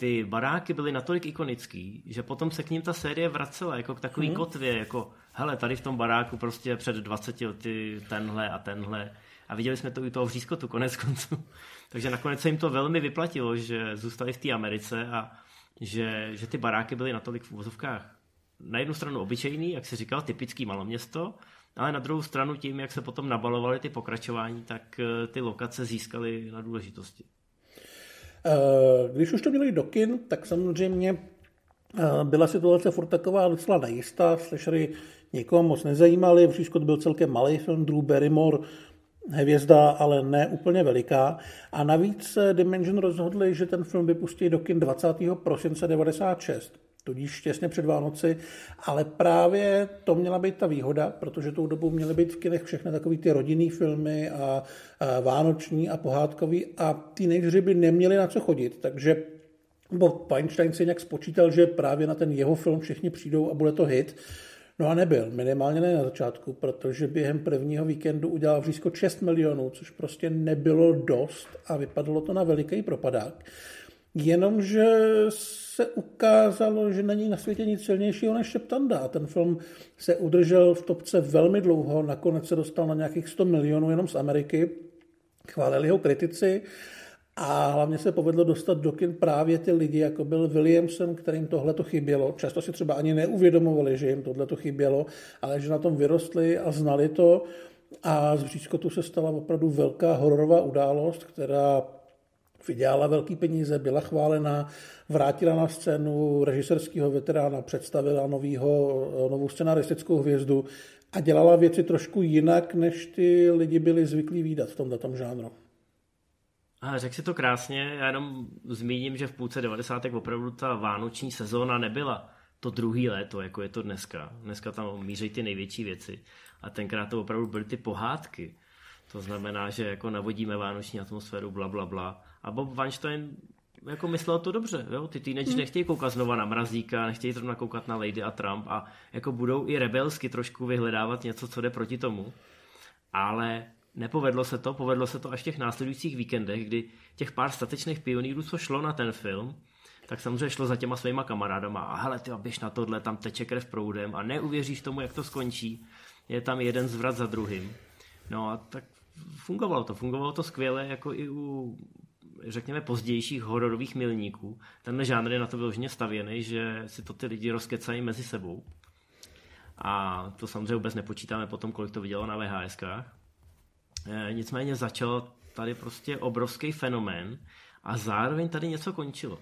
ty baráky byly natolik ikonický, že potom se k ním ta série vracela jako k takový hmm. kotvě, jako hele, tady v tom baráku prostě před 20 lety tenhle a tenhle. A viděli jsme to i toho vřízkotu konec konců. Takže nakonec se jim to velmi vyplatilo, že zůstali v té Americe a že, že ty baráky byly natolik v úvozovkách na jednu stranu obyčejný, jak se říkal, typický maloměsto, ale na druhou stranu tím, jak se potom nabalovaly ty pokračování, tak eh, ty lokace získaly na důležitosti. Eh, když už to měli do kin, tak samozřejmě eh, byla situace furt taková docela nejistá, slashery nikoho moc nezajímaly, Vřízkot byl celkem malý film, Drew Barrymore, hvězda, ale ne úplně veliká. A navíc Dimension rozhodli, že ten film vypustí do kin 20. prosince 96 tudíž těsně před Vánoci, ale právě to měla být ta výhoda, protože tou dobu měly být v kinech všechny takové ty rodinný filmy a, a vánoční a pohádkový a teenageři by neměli na co chodit, takže Bob Weinstein si nějak spočítal, že právě na ten jeho film všichni přijdou a bude to hit. No a nebyl, minimálně ne na začátku, protože během prvního víkendu udělal vřízko 6 milionů, což prostě nebylo dost a vypadalo to na veliký propadák. Jenomže se ukázalo, že není na světě nic silnějšího než Šeptanda. A ten film se udržel v topce velmi dlouho, nakonec se dostal na nějakých 100 milionů jenom z Ameriky. Chválili ho kritici a hlavně se povedlo dostat do kin právě ty lidi, jako byl Williamson, kterým tohle to chybělo. Často si třeba ani neuvědomovali, že jim tohle to chybělo, ale že na tom vyrostli a znali to. A z Břízkotu se stala opravdu velká hororová událost, která vydělala velký peníze, byla chválená, vrátila na scénu režiserského veterána, představila novýho, novou scenaristickou hvězdu a dělala věci trošku jinak, než ty lidi byli zvyklí výdat v tomto žánru. Řekl si to krásně, já jenom zmíním, že v půlce 90. opravdu ta vánoční sezóna nebyla to druhý léto, jako je to dneska. Dneska tam míří ty největší věci. A tenkrát to opravdu byly ty pohádky. To znamená, že jako navodíme vánoční atmosféru, bla, bla, bla. A Bob Weinstein jako myslel to dobře, jo? ty teenageři hmm. nechtějí koukat znova na Mrazíka, nechtějí zrovna koukat na Lady a Trump a jako budou i rebelsky trošku vyhledávat něco, co jde proti tomu. Ale nepovedlo se to, povedlo se to až v těch následujících víkendech, kdy těch pár statečných pionýrů, co šlo na ten film, tak samozřejmě šlo za těma svýma kamarádama a hele, ty běž na tohle, tam teče krev proudem a neuvěříš tomu, jak to skončí. Je tam jeden zvrat za druhým. No a tak fungovalo to, fungovalo to skvěle, jako i u řekněme, pozdějších hororových milníků. Tenhle žánr je na to vyloženě stavěný, že si to ty lidi rozkecají mezi sebou. A to samozřejmě vůbec nepočítáme potom, kolik to vidělo na VHSkách. E, nicméně začal tady prostě obrovský fenomén a zároveň tady něco končilo.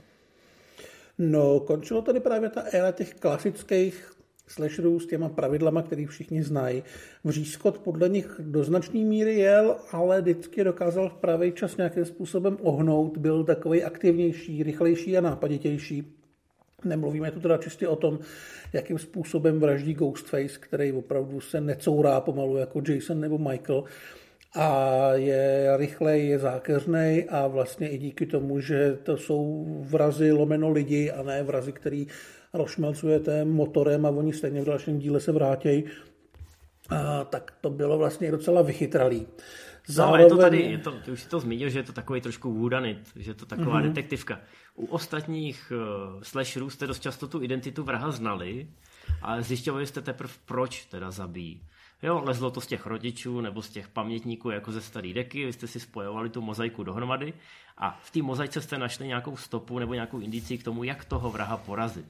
No, končilo tady právě ta éra těch klasických slasherů s těma pravidlama, který všichni znají. Vřízkot podle nich do značné míry jel, ale vždycky dokázal v pravý čas nějakým způsobem ohnout, byl takový aktivnější, rychlejší a nápaditější. Nemluvíme tu teda čistě o tom, jakým způsobem vraždí Ghostface, který opravdu se necourá pomalu jako Jason nebo Michael, a je rychlej, je zákeřný a vlastně i díky tomu, že to jsou vrazy lomeno lidi a ne vrazy, který rozšmelcujete motorem a oni stejně v dalším díle se vrátějí, a tak to bylo vlastně docela vychytralý. Zároveň... No, je to tady, je to, ty už si to zmínil, že je to takový trošku whodunit, že je to taková mm-hmm. detektivka. U ostatních uh, slasherů jste dost často tu identitu vraha znali, ale zjišťovali jste teprve, proč teda zabíjí. Jo, lezlo to z těch rodičů nebo z těch pamětníků jako ze starý deky, vy jste si spojovali tu mozaiku dohromady a v té mozaice jste našli nějakou stopu nebo nějakou indici k tomu, jak toho vraha porazit.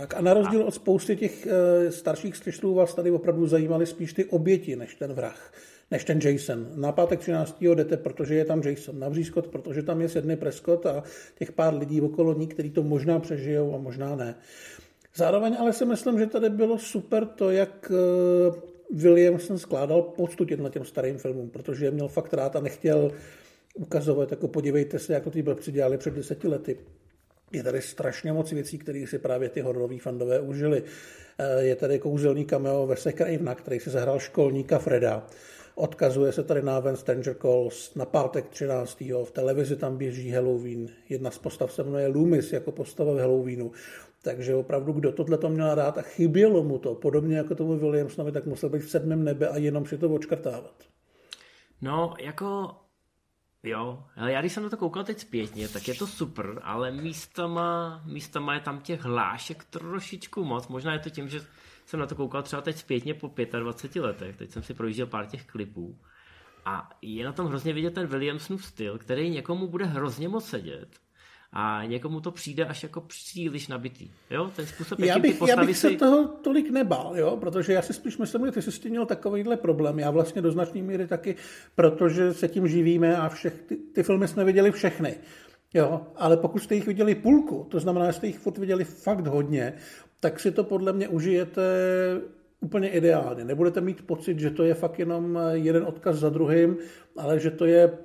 Tak a na rozdíl od spousty těch e, starších slasherů vás tady opravdu zajímaly spíš ty oběti než ten vrah, než ten Jason. Na pátek 13. jdete, protože je tam Jason. Na Vřízkot, protože tam je Sedny Prescott a těch pár lidí okolo ní, kteří to možná přežijou a možná ne. Zároveň ale si myslím, že tady bylo super to, jak e, Williamson skládal poctu těm těm starým filmům, protože je měl fakt rád a nechtěl ukazovat, jako podívejte se, jak to ty blbci dělali před deseti lety. Je tady strašně moc věcí, které si právě ty hororoví fandové užili. Eh, je tady kouzelný cameo Vese Cravena, který si zahrál školníka Freda. Odkazuje se tady na When Stranger Calls na pátek 13. V televizi tam běží Halloween. Jedna z postav se jmenuje Loomis jako postava v Halloweenu. Takže opravdu, kdo tohle to měl rád a chybělo mu to, podobně jako tomu Williamsonovi, tak musel být v sedmém nebe a jenom si to očkrtávat. No, jako Jo, ale já když jsem na to koukal teď zpětně, tak je to super, ale místama, místama je tam těch hlášek trošičku moc. Možná je to tím, že jsem na to koukal třeba teď zpětně po 25 letech, teď jsem si projížděl pár těch klipů. A je na tom hrozně vidět ten Williamsonův styl, který někomu bude hrozně moc sedět a někomu to přijde až jako příliš nabitý. Jo? Ten způsob, já bych, já bych se si... toho tolik nebál, jo? protože já si spíš myslím, že ty jsi s tím měl takovýhle problém. Já vlastně do značné míry taky, protože se tím živíme a všech, ty, ty filmy jsme viděli všechny. Jo, ale pokud jste jich viděli půlku, to znamená, že jste jich furt viděli fakt hodně, tak si to podle mě užijete úplně ideálně. Nebudete mít pocit, že to je fakt jenom jeden odkaz za druhým, ale že to je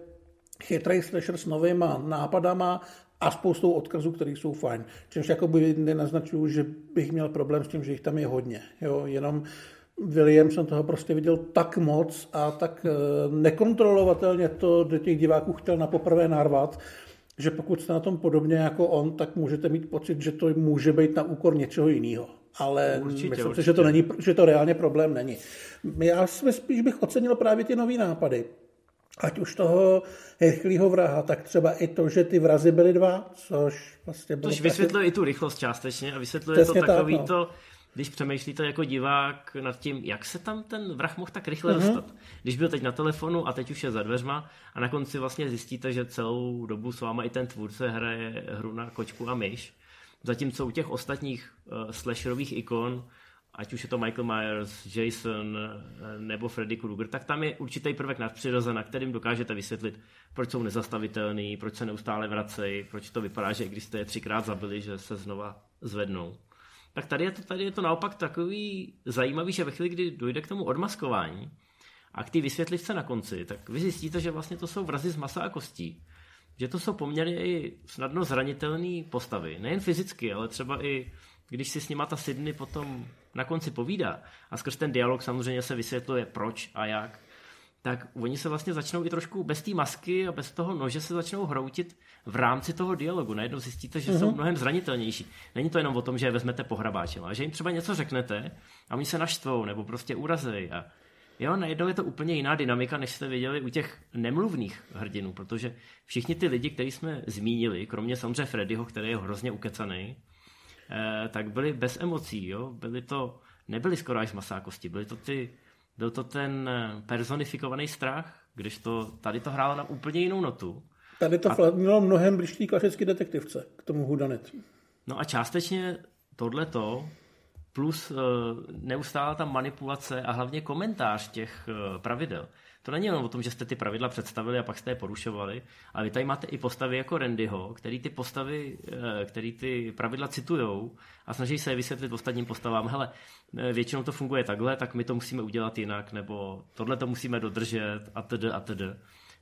chytrý slasher s novýma nápadama a spoustou odkazů, které jsou fajn. Čímž jakoby nenaznačuju, že bych měl problém s tím, že jich tam je hodně. Jo, jenom William jsem toho prostě viděl tak moc a tak eh, nekontrolovatelně to do těch diváků chtěl na poprvé narvat, že pokud jste na tom podobně jako on, tak můžete mít pocit, že to může být na úkor něčeho jiného. Ale určitě, myslím určitě. si, že to, není, že to reálně problém není. Já spíš bych ocenil právě ty nové nápady ať už toho rychlého vraha, tak třeba i to, že ty vrazy byly dva, což vlastně bylo Což vysvětluje taky... i tu rychlost částečně a vysvětluje Přesně to takový tak, no. to, když přemýšlíte jako divák nad tím, jak se tam ten vrah mohl tak rychle uh-huh. dostat. Když byl teď na telefonu a teď už je za dveřma a na konci vlastně zjistíte, že celou dobu s váma i ten tvůrce hraje hru na kočku a myš. Zatímco u těch ostatních uh, slasherových ikon ať už je to Michael Myers, Jason eh, nebo Freddy Krueger, tak tam je určitý prvek nadpřirozena, kterým dokážete vysvětlit, proč jsou nezastavitelný, proč se neustále vracejí, proč to vypadá, že když jste je třikrát zabili, že se znova zvednou. Tak tady je to, tady je to naopak takový zajímavý, že ve chvíli, kdy dojde k tomu odmaskování a k té vysvětlivce na konci, tak vy zjistíte, že vlastně to jsou vrazy z masa a kostí. Že to jsou poměrně i snadno zranitelné postavy. Nejen fyzicky, ale třeba i když si s nima ta Sydney potom na konci povídá a skrz ten dialog samozřejmě se vysvětluje proč a jak, tak oni se vlastně začnou i trošku bez té masky a bez toho nože se začnou hroutit v rámci toho dialogu. Najednou zjistíte, že mm-hmm. jsou mhm. mnohem zranitelnější. Není to jenom o tom, že je vezmete pohrabáčem, ale že jim třeba něco řeknete a oni se naštvou nebo prostě urazí. A jo, najednou je to úplně jiná dynamika, než jste viděli u těch nemluvných hrdinů, protože všichni ty lidi, který jsme zmínili, kromě samozřejmě Freddyho, který je hrozně ukecaný, tak byli bez emocí, jo? Byli to, nebyli skoro až masákosti, byli to ty, byl to ten eh, personifikovaný strach, když to, tady to hrálo na úplně jinou notu. Tady to a, mělo mnohem blížší klasický detektivce k tomu hudanet. No a částečně tohleto plus uh, neustále ta manipulace a hlavně komentář těch pravidel. To není jenom o tom, že jste ty pravidla představili a pak jste je porušovali, ale vy tady máte i postavy jako Randyho, který ty postavy, uh, který ty pravidla citujou a snaží se je vysvětlit ostatním postavám. Hele, většinou to funguje takhle, tak my to musíme udělat jinak, nebo tohle to musíme dodržet a td. a td.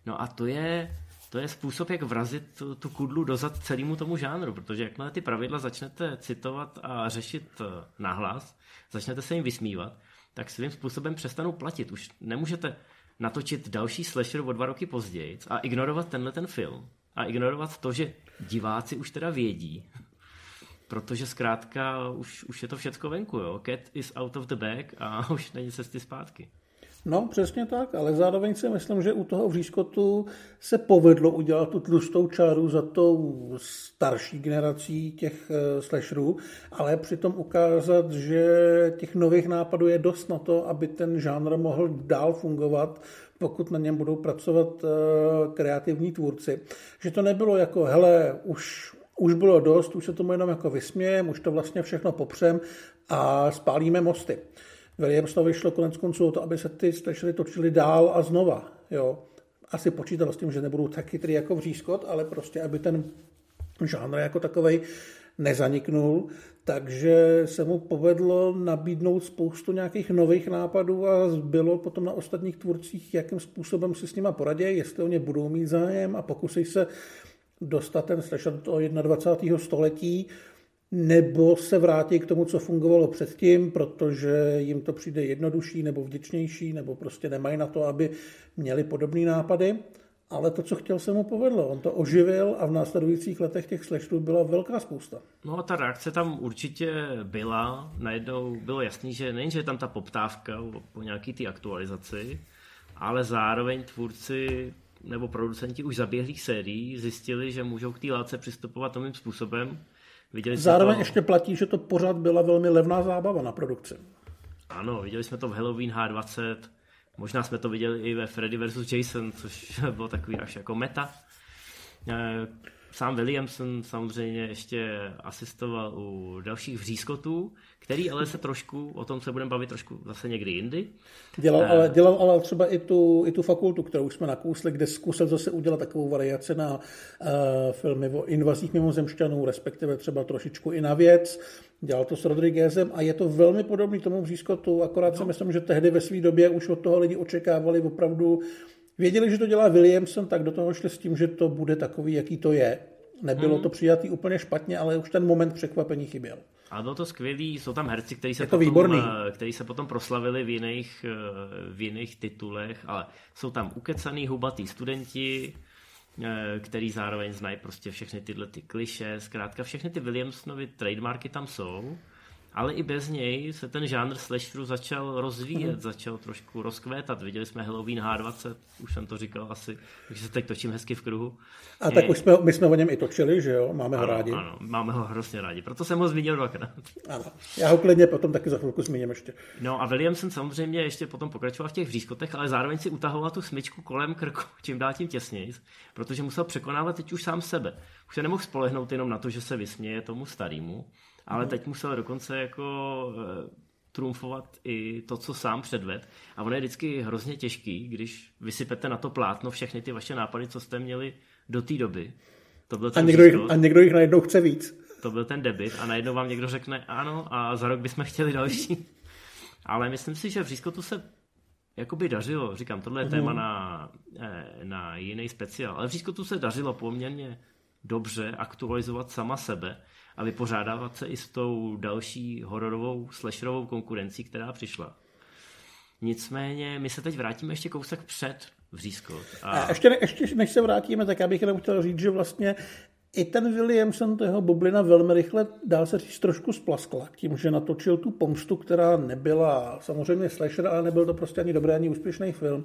No a to je to je způsob, jak vrazit tu, tu kudlu dozad celému tomu žánru, protože jakmile ty pravidla začnete citovat a řešit eh, nahlas, začnete se jim vysmívat, tak svým způsobem přestanou platit. Už nemůžete natočit další slasher o dva roky později a ignorovat tenhle ten film a ignorovat to, že diváci už teda vědí, protože zkrátka už, už je to všecko venku, jo. Cat is out of the bag a už není cesty zpátky. No, přesně tak, ale zároveň si myslím, že u toho vřízkotu se povedlo udělat tu tlustou čáru za tou starší generací těch uh, slasherů, ale přitom ukázat, že těch nových nápadů je dost na to, aby ten žánr mohl dál fungovat, pokud na něm budou pracovat uh, kreativní tvůrci. Že to nebylo jako, hele, už, už bylo dost, už se tomu jenom jako vysmějem, už to vlastně všechno popřem a spálíme mosty. Williamsovi vyšlo konec konců o to, aby se ty slashery točily dál a znova. Jo. Asi počítalo s tím, že nebudou tak chytrý jako vřízkot, ale prostě, aby ten žánr jako takovej nezaniknul, takže se mu povedlo nabídnout spoustu nějakých nových nápadů a bylo potom na ostatních tvůrcích, jakým způsobem si s nima poradí, jestli o ně budou mít zájem a pokusí se dostat ten slasher do 21. století nebo se vrátí k tomu, co fungovalo předtím, protože jim to přijde jednodušší nebo vděčnější, nebo prostě nemají na to, aby měli podobné nápady. Ale to, co chtěl, se mu povedlo. On to oživil a v následujících letech těch slasherů byla velká spousta. No a ta reakce tam určitě byla. Najednou bylo jasný, že nejenže je tam ta poptávka po nějaký té aktualizaci, ale zároveň tvůrci nebo producenti už zaběhlých sérií zjistili, že můžou k té látce přistupovat novým způsobem. Viděli Zároveň to... ještě platí, že to pořád byla velmi levná zábava na produkci. Ano, viděli jsme to v Halloween H20, možná jsme to viděli i ve Freddy vs. Jason, což bylo takový až jako meta. Eh, sám Williamson samozřejmě ještě asistoval u dalších vřízkotů, který ale se trošku, o tom se budeme bavit trošku zase někdy jindy. Dělal, uh, ale, dělal ale třeba i tu, i tu fakultu, kterou jsme nakousli, kde zkusil zase udělat takovou variaci na uh, filmy o invazích mimozemšťanů, respektive třeba trošičku i na věc. Dělal to s Rodriguezem a je to velmi podobný tomu vřízkotu, akorát no. si myslím, že tehdy ve své době už od toho lidi očekávali opravdu Věděli, že to dělá Williamson, tak do toho šli s tím, že to bude takový, jaký to je. Nebylo hmm. to přijatý úplně špatně, ale už ten moment překvapení chyběl. A bylo to skvělý, jsou tam herci, kteří se, potom, výborný. Eh, který se potom proslavili v jiných, eh, v jiných titulech, ale jsou tam ukecaný hubatý studenti, eh, který zároveň znají prostě všechny tyhle ty kliše, zkrátka všechny ty Williamsonovy trademarky tam jsou ale i bez něj se ten žánr slasherů začal rozvíjet, mm. začal trošku rozkvétat. Viděli jsme Halloween H20, už jsem to říkal asi, takže se teď točím hezky v kruhu. A tak už jsme, my jsme o něm i točili, že jo? Máme ano, ho rádi. Ano, máme ho hrozně rádi, proto jsem ho zmínil dvakrát. Ano, já ho klidně potom taky za chvilku zmíním ještě. No a Williamson samozřejmě ještě potom pokračoval v těch vřízkotech, ale zároveň si utahoval tu smyčku kolem krku, čím dál tím těsněji, protože musel překonávat teď už sám sebe. Už se nemohl spolehnout jenom na to, že se vysměje tomu starému, ale teď musel dokonce jako uh, trumfovat i to, co sám předved. A ono je vždycky hrozně těžký, když vysypete na to plátno všechny ty vaše nápady, co jste měli do té doby. To byl ten a, někdo jich, a někdo jich najednou chce víc. To byl ten debit a najednou vám někdo řekne ano a za rok bychom chtěli další. Ale myslím si, že v Řískotu se jakoby dařilo, říkám, tohle je mm. téma na, eh, na jiný speciál, ale v Řískotu se dařilo poměrně dobře aktualizovat sama sebe a vypořádávat se i s tou další hororovou slasherovou konkurencí, která přišla. Nicméně my se teď vrátíme ještě kousek před vřízkot. A... a ještě, ještě než se vrátíme, tak já bych jenom chtěl říct, že vlastně i ten Williamson, toho bublina velmi rychle, dá se říct, trošku splaskla tím, že natočil tu pomstu, která nebyla samozřejmě slasher, ale nebyl to prostě ani dobrý, ani úspěšný film.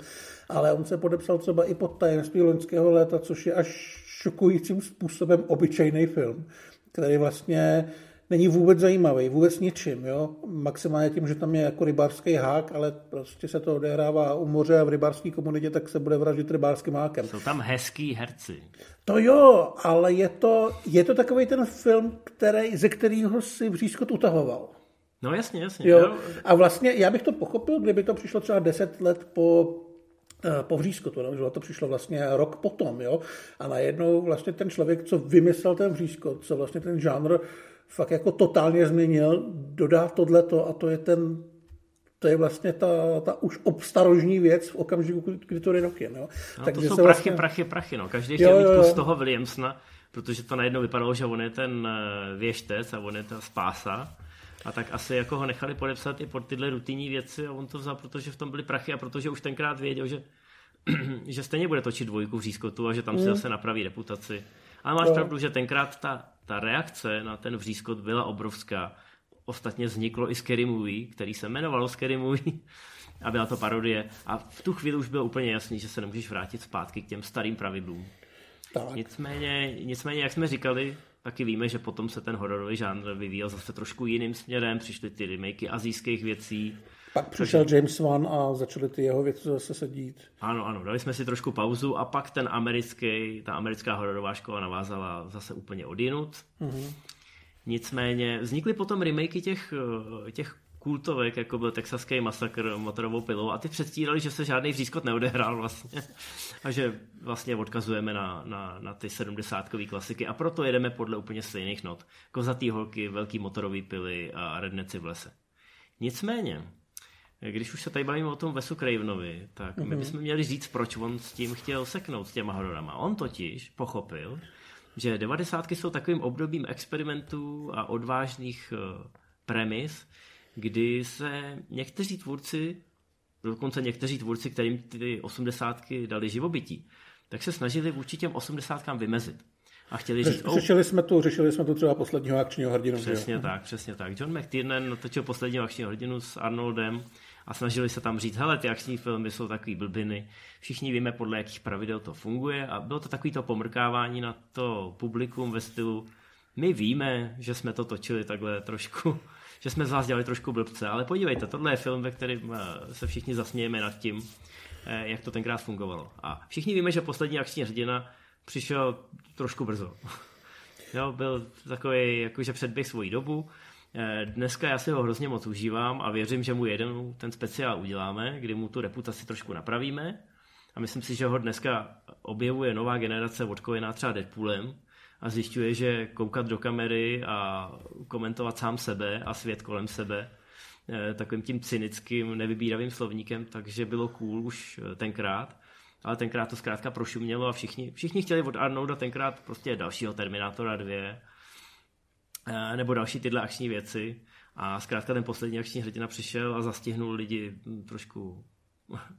Ale on se podepsal třeba i pod tajemství loňského léta, což je až šokujícím způsobem obyčejný film který vlastně není vůbec zajímavý, vůbec ničím. Jo? Maximálně tím, že tam je jako rybářský hák, ale prostě se to odehrává u moře a v rybářské komunitě, tak se bude vraždit rybářským hákem. Jsou tam hezký herci. To jo, ale je to, je to takový ten film, který, ze kterého si Břízkot utahoval. No jasně, jasně. Jo. A vlastně já bych to pochopil, kdyby to přišlo třeba deset let po Eh, po vřízkotu, no, že to přišlo vlastně rok potom, jo, a najednou vlastně ten člověk, co vymyslel ten vřízkot, co vlastně ten žánr fakt jako totálně změnil, dodá tohleto a to je ten to je vlastně ta, ta už obstarožní věc v okamžiku, kdy to jde. Jo. No, Takže to jsou prachy, vlastně... prachy, prachy. No. Každý chtěl mít kus toho Williamsona, protože to najednou vypadalo, že on je ten eh, věštec a on je ta spása. A tak asi jako ho nechali podepsat i pod tyhle rutinní věci a on to vzal, protože v tom byly prachy a protože už tenkrát věděl, že, že stejně bude točit dvojku v Řízkotu a že tam si mm. zase napraví reputaci. Ale máš no. pravdu, že tenkrát ta, ta reakce na ten vřízkot byla obrovská. Ostatně vzniklo i Scary Movie, který se jmenovalo Scary Movie a byla to parodie. A v tu chvíli už bylo úplně jasný, že se nemůžeš vrátit zpátky k těm starým pravidlům. Tak. Nicméně, nicméně, jak jsme říkali, taky víme, že potom se ten hororový žánr vyvíjel zase trošku jiným směrem, přišly ty remakey azijských věcí. Pak přišel Takže... James Wan a začaly ty jeho věci zase sedít. Ano, ano, dali jsme si trošku pauzu a pak ten americký, ta americká hororová škola navázala zase úplně odinut. Mm-hmm. Nicméně vznikly potom remakey těch, těch kultovek, jako byl texaský masakr motorovou pilou a ty předstírali, že se žádný vřízkot neodehrál vlastně a že vlastně odkazujeme na, na, na ty sedmdesátkový klasiky a proto jedeme podle úplně stejných not. Kozatý holky, velký motorový pily a redneci v lese. Nicméně, když už se tady bavíme o tom Vesu Cravenovi, tak mm-hmm. my mhm. bychom měli říct, proč on s tím chtěl seknout s těma hororama. On totiž pochopil, že devadesátky jsou takovým obdobím experimentů a odvážných uh, premis, kdy se někteří tvůrci, dokonce někteří tvůrci, kterým ty osmdesátky dali živobytí, tak se snažili vůči těm osmdesátkám vymezit. A chtěli říct, oh, řešili, jsme tu, řešili jsme tu třeba posledního akčního hrdinu. Přesně tak, přesně tak. John McTiernan natočil posledního akčního hrdinu s Arnoldem a snažili se tam říct, hele, ty akční filmy jsou takový blbiny, všichni víme, podle jakých pravidel to funguje a bylo to takový to pomrkávání na to publikum ve stylu, my víme, že jsme to točili takhle trošku, že jsme z vás dělali trošku blbce, ale podívejte, tohle je film, ve kterém eh, se všichni zasmějeme nad tím, eh, jak to tenkrát fungovalo. A všichni víme, že poslední akční hrdina přišel trošku brzo. jo, byl takový jakože předběh svojí dobu. Eh, dneska já si ho hrozně moc užívám a věřím, že mu jeden ten speciál uděláme, kdy mu tu reputaci trošku napravíme. A myslím si, že ho dneska objevuje nová generace odkojená třeba Deadpoolem, a zjišťuje, že koukat do kamery a komentovat sám sebe a svět kolem sebe eh, takovým tím cynickým, nevybíravým slovníkem, takže bylo cool už eh, tenkrát. Ale tenkrát to zkrátka prošumělo a všichni, všichni chtěli od Arnolda tenkrát prostě dalšího Terminátora 2 eh, nebo další tyhle akční věci. A zkrátka ten poslední akční hrdina přišel a zastihnul lidi hm, trošku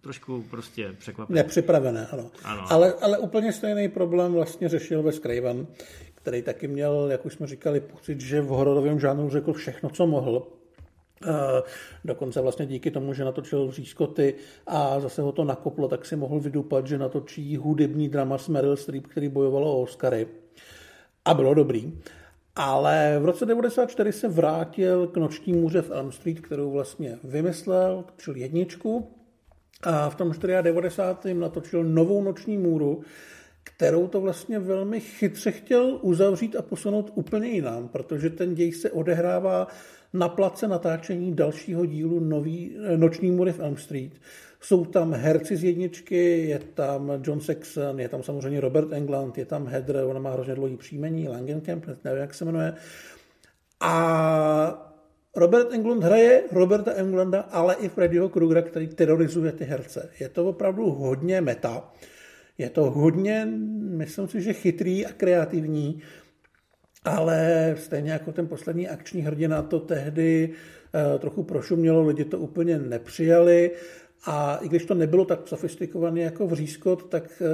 trošku prostě překvapené. Nepřipravené, ano. ano. Ale, ale úplně stejný problém vlastně řešil ve Craven, který taky měl, jak už jsme říkali, pocit, že v hororovém žánru řekl všechno, co mohl. Dokonce vlastně díky tomu, že natočil Řízkoty a zase ho to nakoplo, tak si mohl vydupat, že natočí hudební drama s Meryl Streep, který bojovalo o Oscary. A bylo dobrý. Ale v roce 94 se vrátil k noční můře v Elm Street, kterou vlastně vymyslel, točil jedničku a v tom 94. natočil novou noční můru, kterou to vlastně velmi chytře chtěl uzavřít a posunout úplně jinam, protože ten děj se odehrává na place natáčení dalšího dílu nový, eh, Noční můry v Elm Street. Jsou tam herci z jedničky, je tam John Saxon, je tam samozřejmě Robert England, je tam Heather, ona má hrozně dlouhý příjmení, Langenkamp, nevím, jak se jmenuje. A Robert Englund hraje Roberta Englunda, ale i Freddyho Krugera, který terorizuje ty herce. Je to opravdu hodně meta. Je to hodně, myslím si, že chytrý a kreativní, ale stejně jako ten poslední akční hrdina to tehdy uh, trochu prošumělo, lidi to úplně nepřijali a i když to nebylo tak sofistikované jako v Řízkot, tak uh,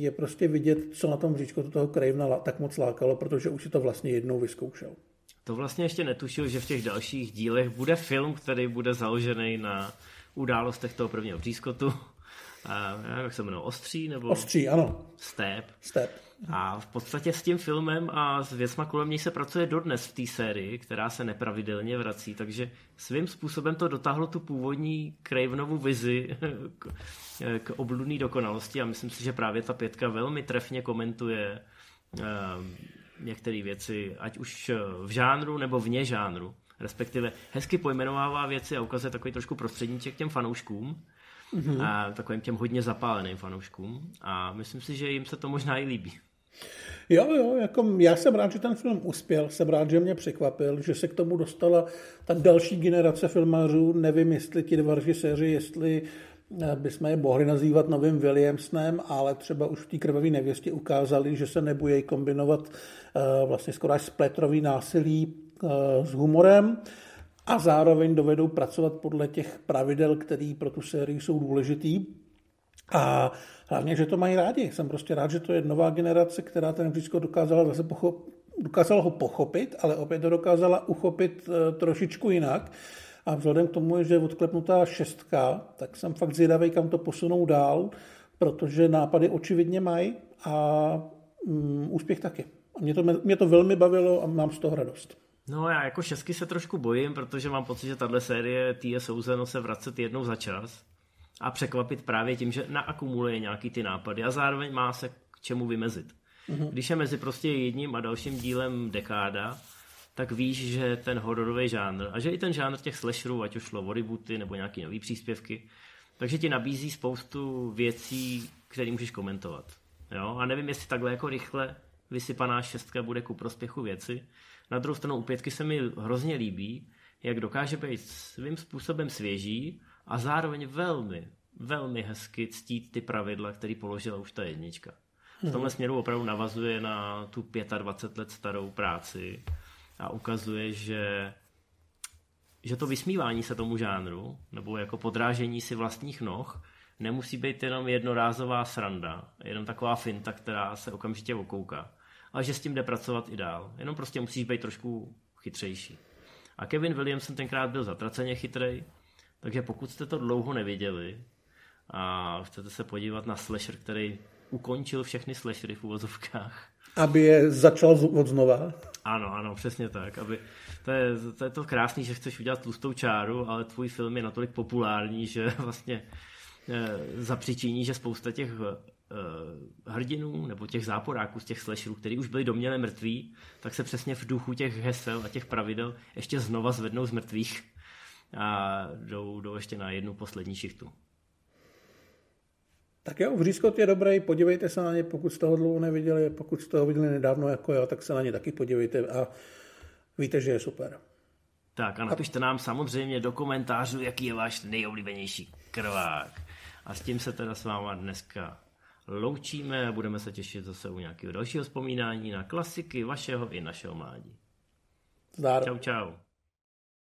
je prostě vidět, co na tom Řízkotu toho Cravena tak moc lákalo, protože už si to vlastně jednou vyzkoušel. To vlastně ještě netušil, že v těch dalších dílech bude film, který bude založený na událostech toho prvního přískotu. A, jak se jmenuje, Ostří? Nebo... Ostří, ano. Step. Step. A v podstatě s tím filmem a s věcma kolem něj se pracuje dodnes v té sérii, která se nepravidelně vrací, takže svým způsobem to dotáhlo tu původní Cravenovu vizi k, k obludné dokonalosti a myslím si, že právě ta pětka velmi trefně komentuje um, některé věci, ať už eh, v žánru nebo vně žánru. Respektive hezky pojmenovává věci a ukazuje takový trošku prostředníček těm fanouškům, mm-hmm. a takovým těm hodně zapáleným fanouškům. A myslím si, že jim se to možná i líbí. Jo, jo, jako já jsem rád, že ten film uspěl, jsem rád, že mě překvapil, že se k tomu dostala ta další generace filmářů, nevím, jestli ti dva režiséři, jestli bychom je mohli nazývat novým Williamsnem, ale třeba už v té krvavé nevěstě ukázali, že se nebojí kombinovat eh, vlastně skoro až spletrový násilí eh, s humorem a zároveň dovedou pracovat podle těch pravidel, které pro tu sérii jsou důležitý. A hlavně, že to mají rádi. Jsem prostě rád, že to je nová generace, která ten vždycky dokázala zase pochop, dokázala ho pochopit, ale opět to dokázala uchopit trošičku jinak. A vzhledem k tomu, že je odklepnutá šestka, tak jsem fakt zvědavý, kam to posunou dál, protože nápady očividně mají a mm, úspěch taky. A mě to, mě to velmi bavilo a mám z toho radost. No já jako šestky se trošku bojím, protože mám pocit, že tahle série je souzeno se vracet jednou za čas a překvapit právě tím, že naakumuluje nějaký ty nápady a zároveň má se k čemu vymezit. Mm-hmm. Když je mezi prostě jedním a dalším dílem dekáda, tak víš, že ten hororový žánr a že i ten žánr těch slasherů, ať už šlo o rebooty nebo nějaký nový příspěvky, takže ti nabízí spoustu věcí, které můžeš komentovat. Jo? A nevím, jestli takhle jako rychle vysypaná šestka bude ku prospěchu věci. Na druhou stranu u pětky se mi hrozně líbí, jak dokáže být svým způsobem svěží a zároveň velmi, velmi hezky ctít ty pravidla, které položila už ta jednička. V tomhle mhm. směru opravdu navazuje na tu 25 let starou práci a ukazuje, že že to vysmívání se tomu žánru, nebo jako podrážení si vlastních noh, nemusí být jenom jednorázová sranda, jenom taková finta, která se okamžitě okouká, ale že s tím jde pracovat i dál. Jenom prostě musíš být trošku chytřejší. A Kevin Williamson tenkrát byl zatraceně chytrej, Takže pokud jste to dlouho neviděli a chcete se podívat na slasher, který ukončil všechny slashery v uvozovkách. Aby je začal od znova. Ano, ano, přesně tak. Aby, to, je, to je to krásný, že chceš udělat tlustou čáru, ale tvůj film je natolik populární, že vlastně e, zapřičiní, že spousta těch e, hrdinů nebo těch záporáků z těch slasherů, kteří už byli doměle mrtví, tak se přesně v duchu těch hesel a těch pravidel ještě znova zvednou z mrtvých a jdou, jdou ještě na jednu poslední šichtu. Tak jo, Vřízkot je dobrý, podívejte se na ně, pokud jste ho dlouho neviděli, pokud jste ho viděli nedávno jako já, tak se na ně taky podívejte a víte, že je super. Tak a napište nám samozřejmě do komentářů, jaký je váš nejoblíbenější krvák. A s tím se teda s váma dneska loučíme a budeme se těšit zase u nějakého dalšího vzpomínání na klasiky vašeho i našeho mládí. Zdar. Čau, čau.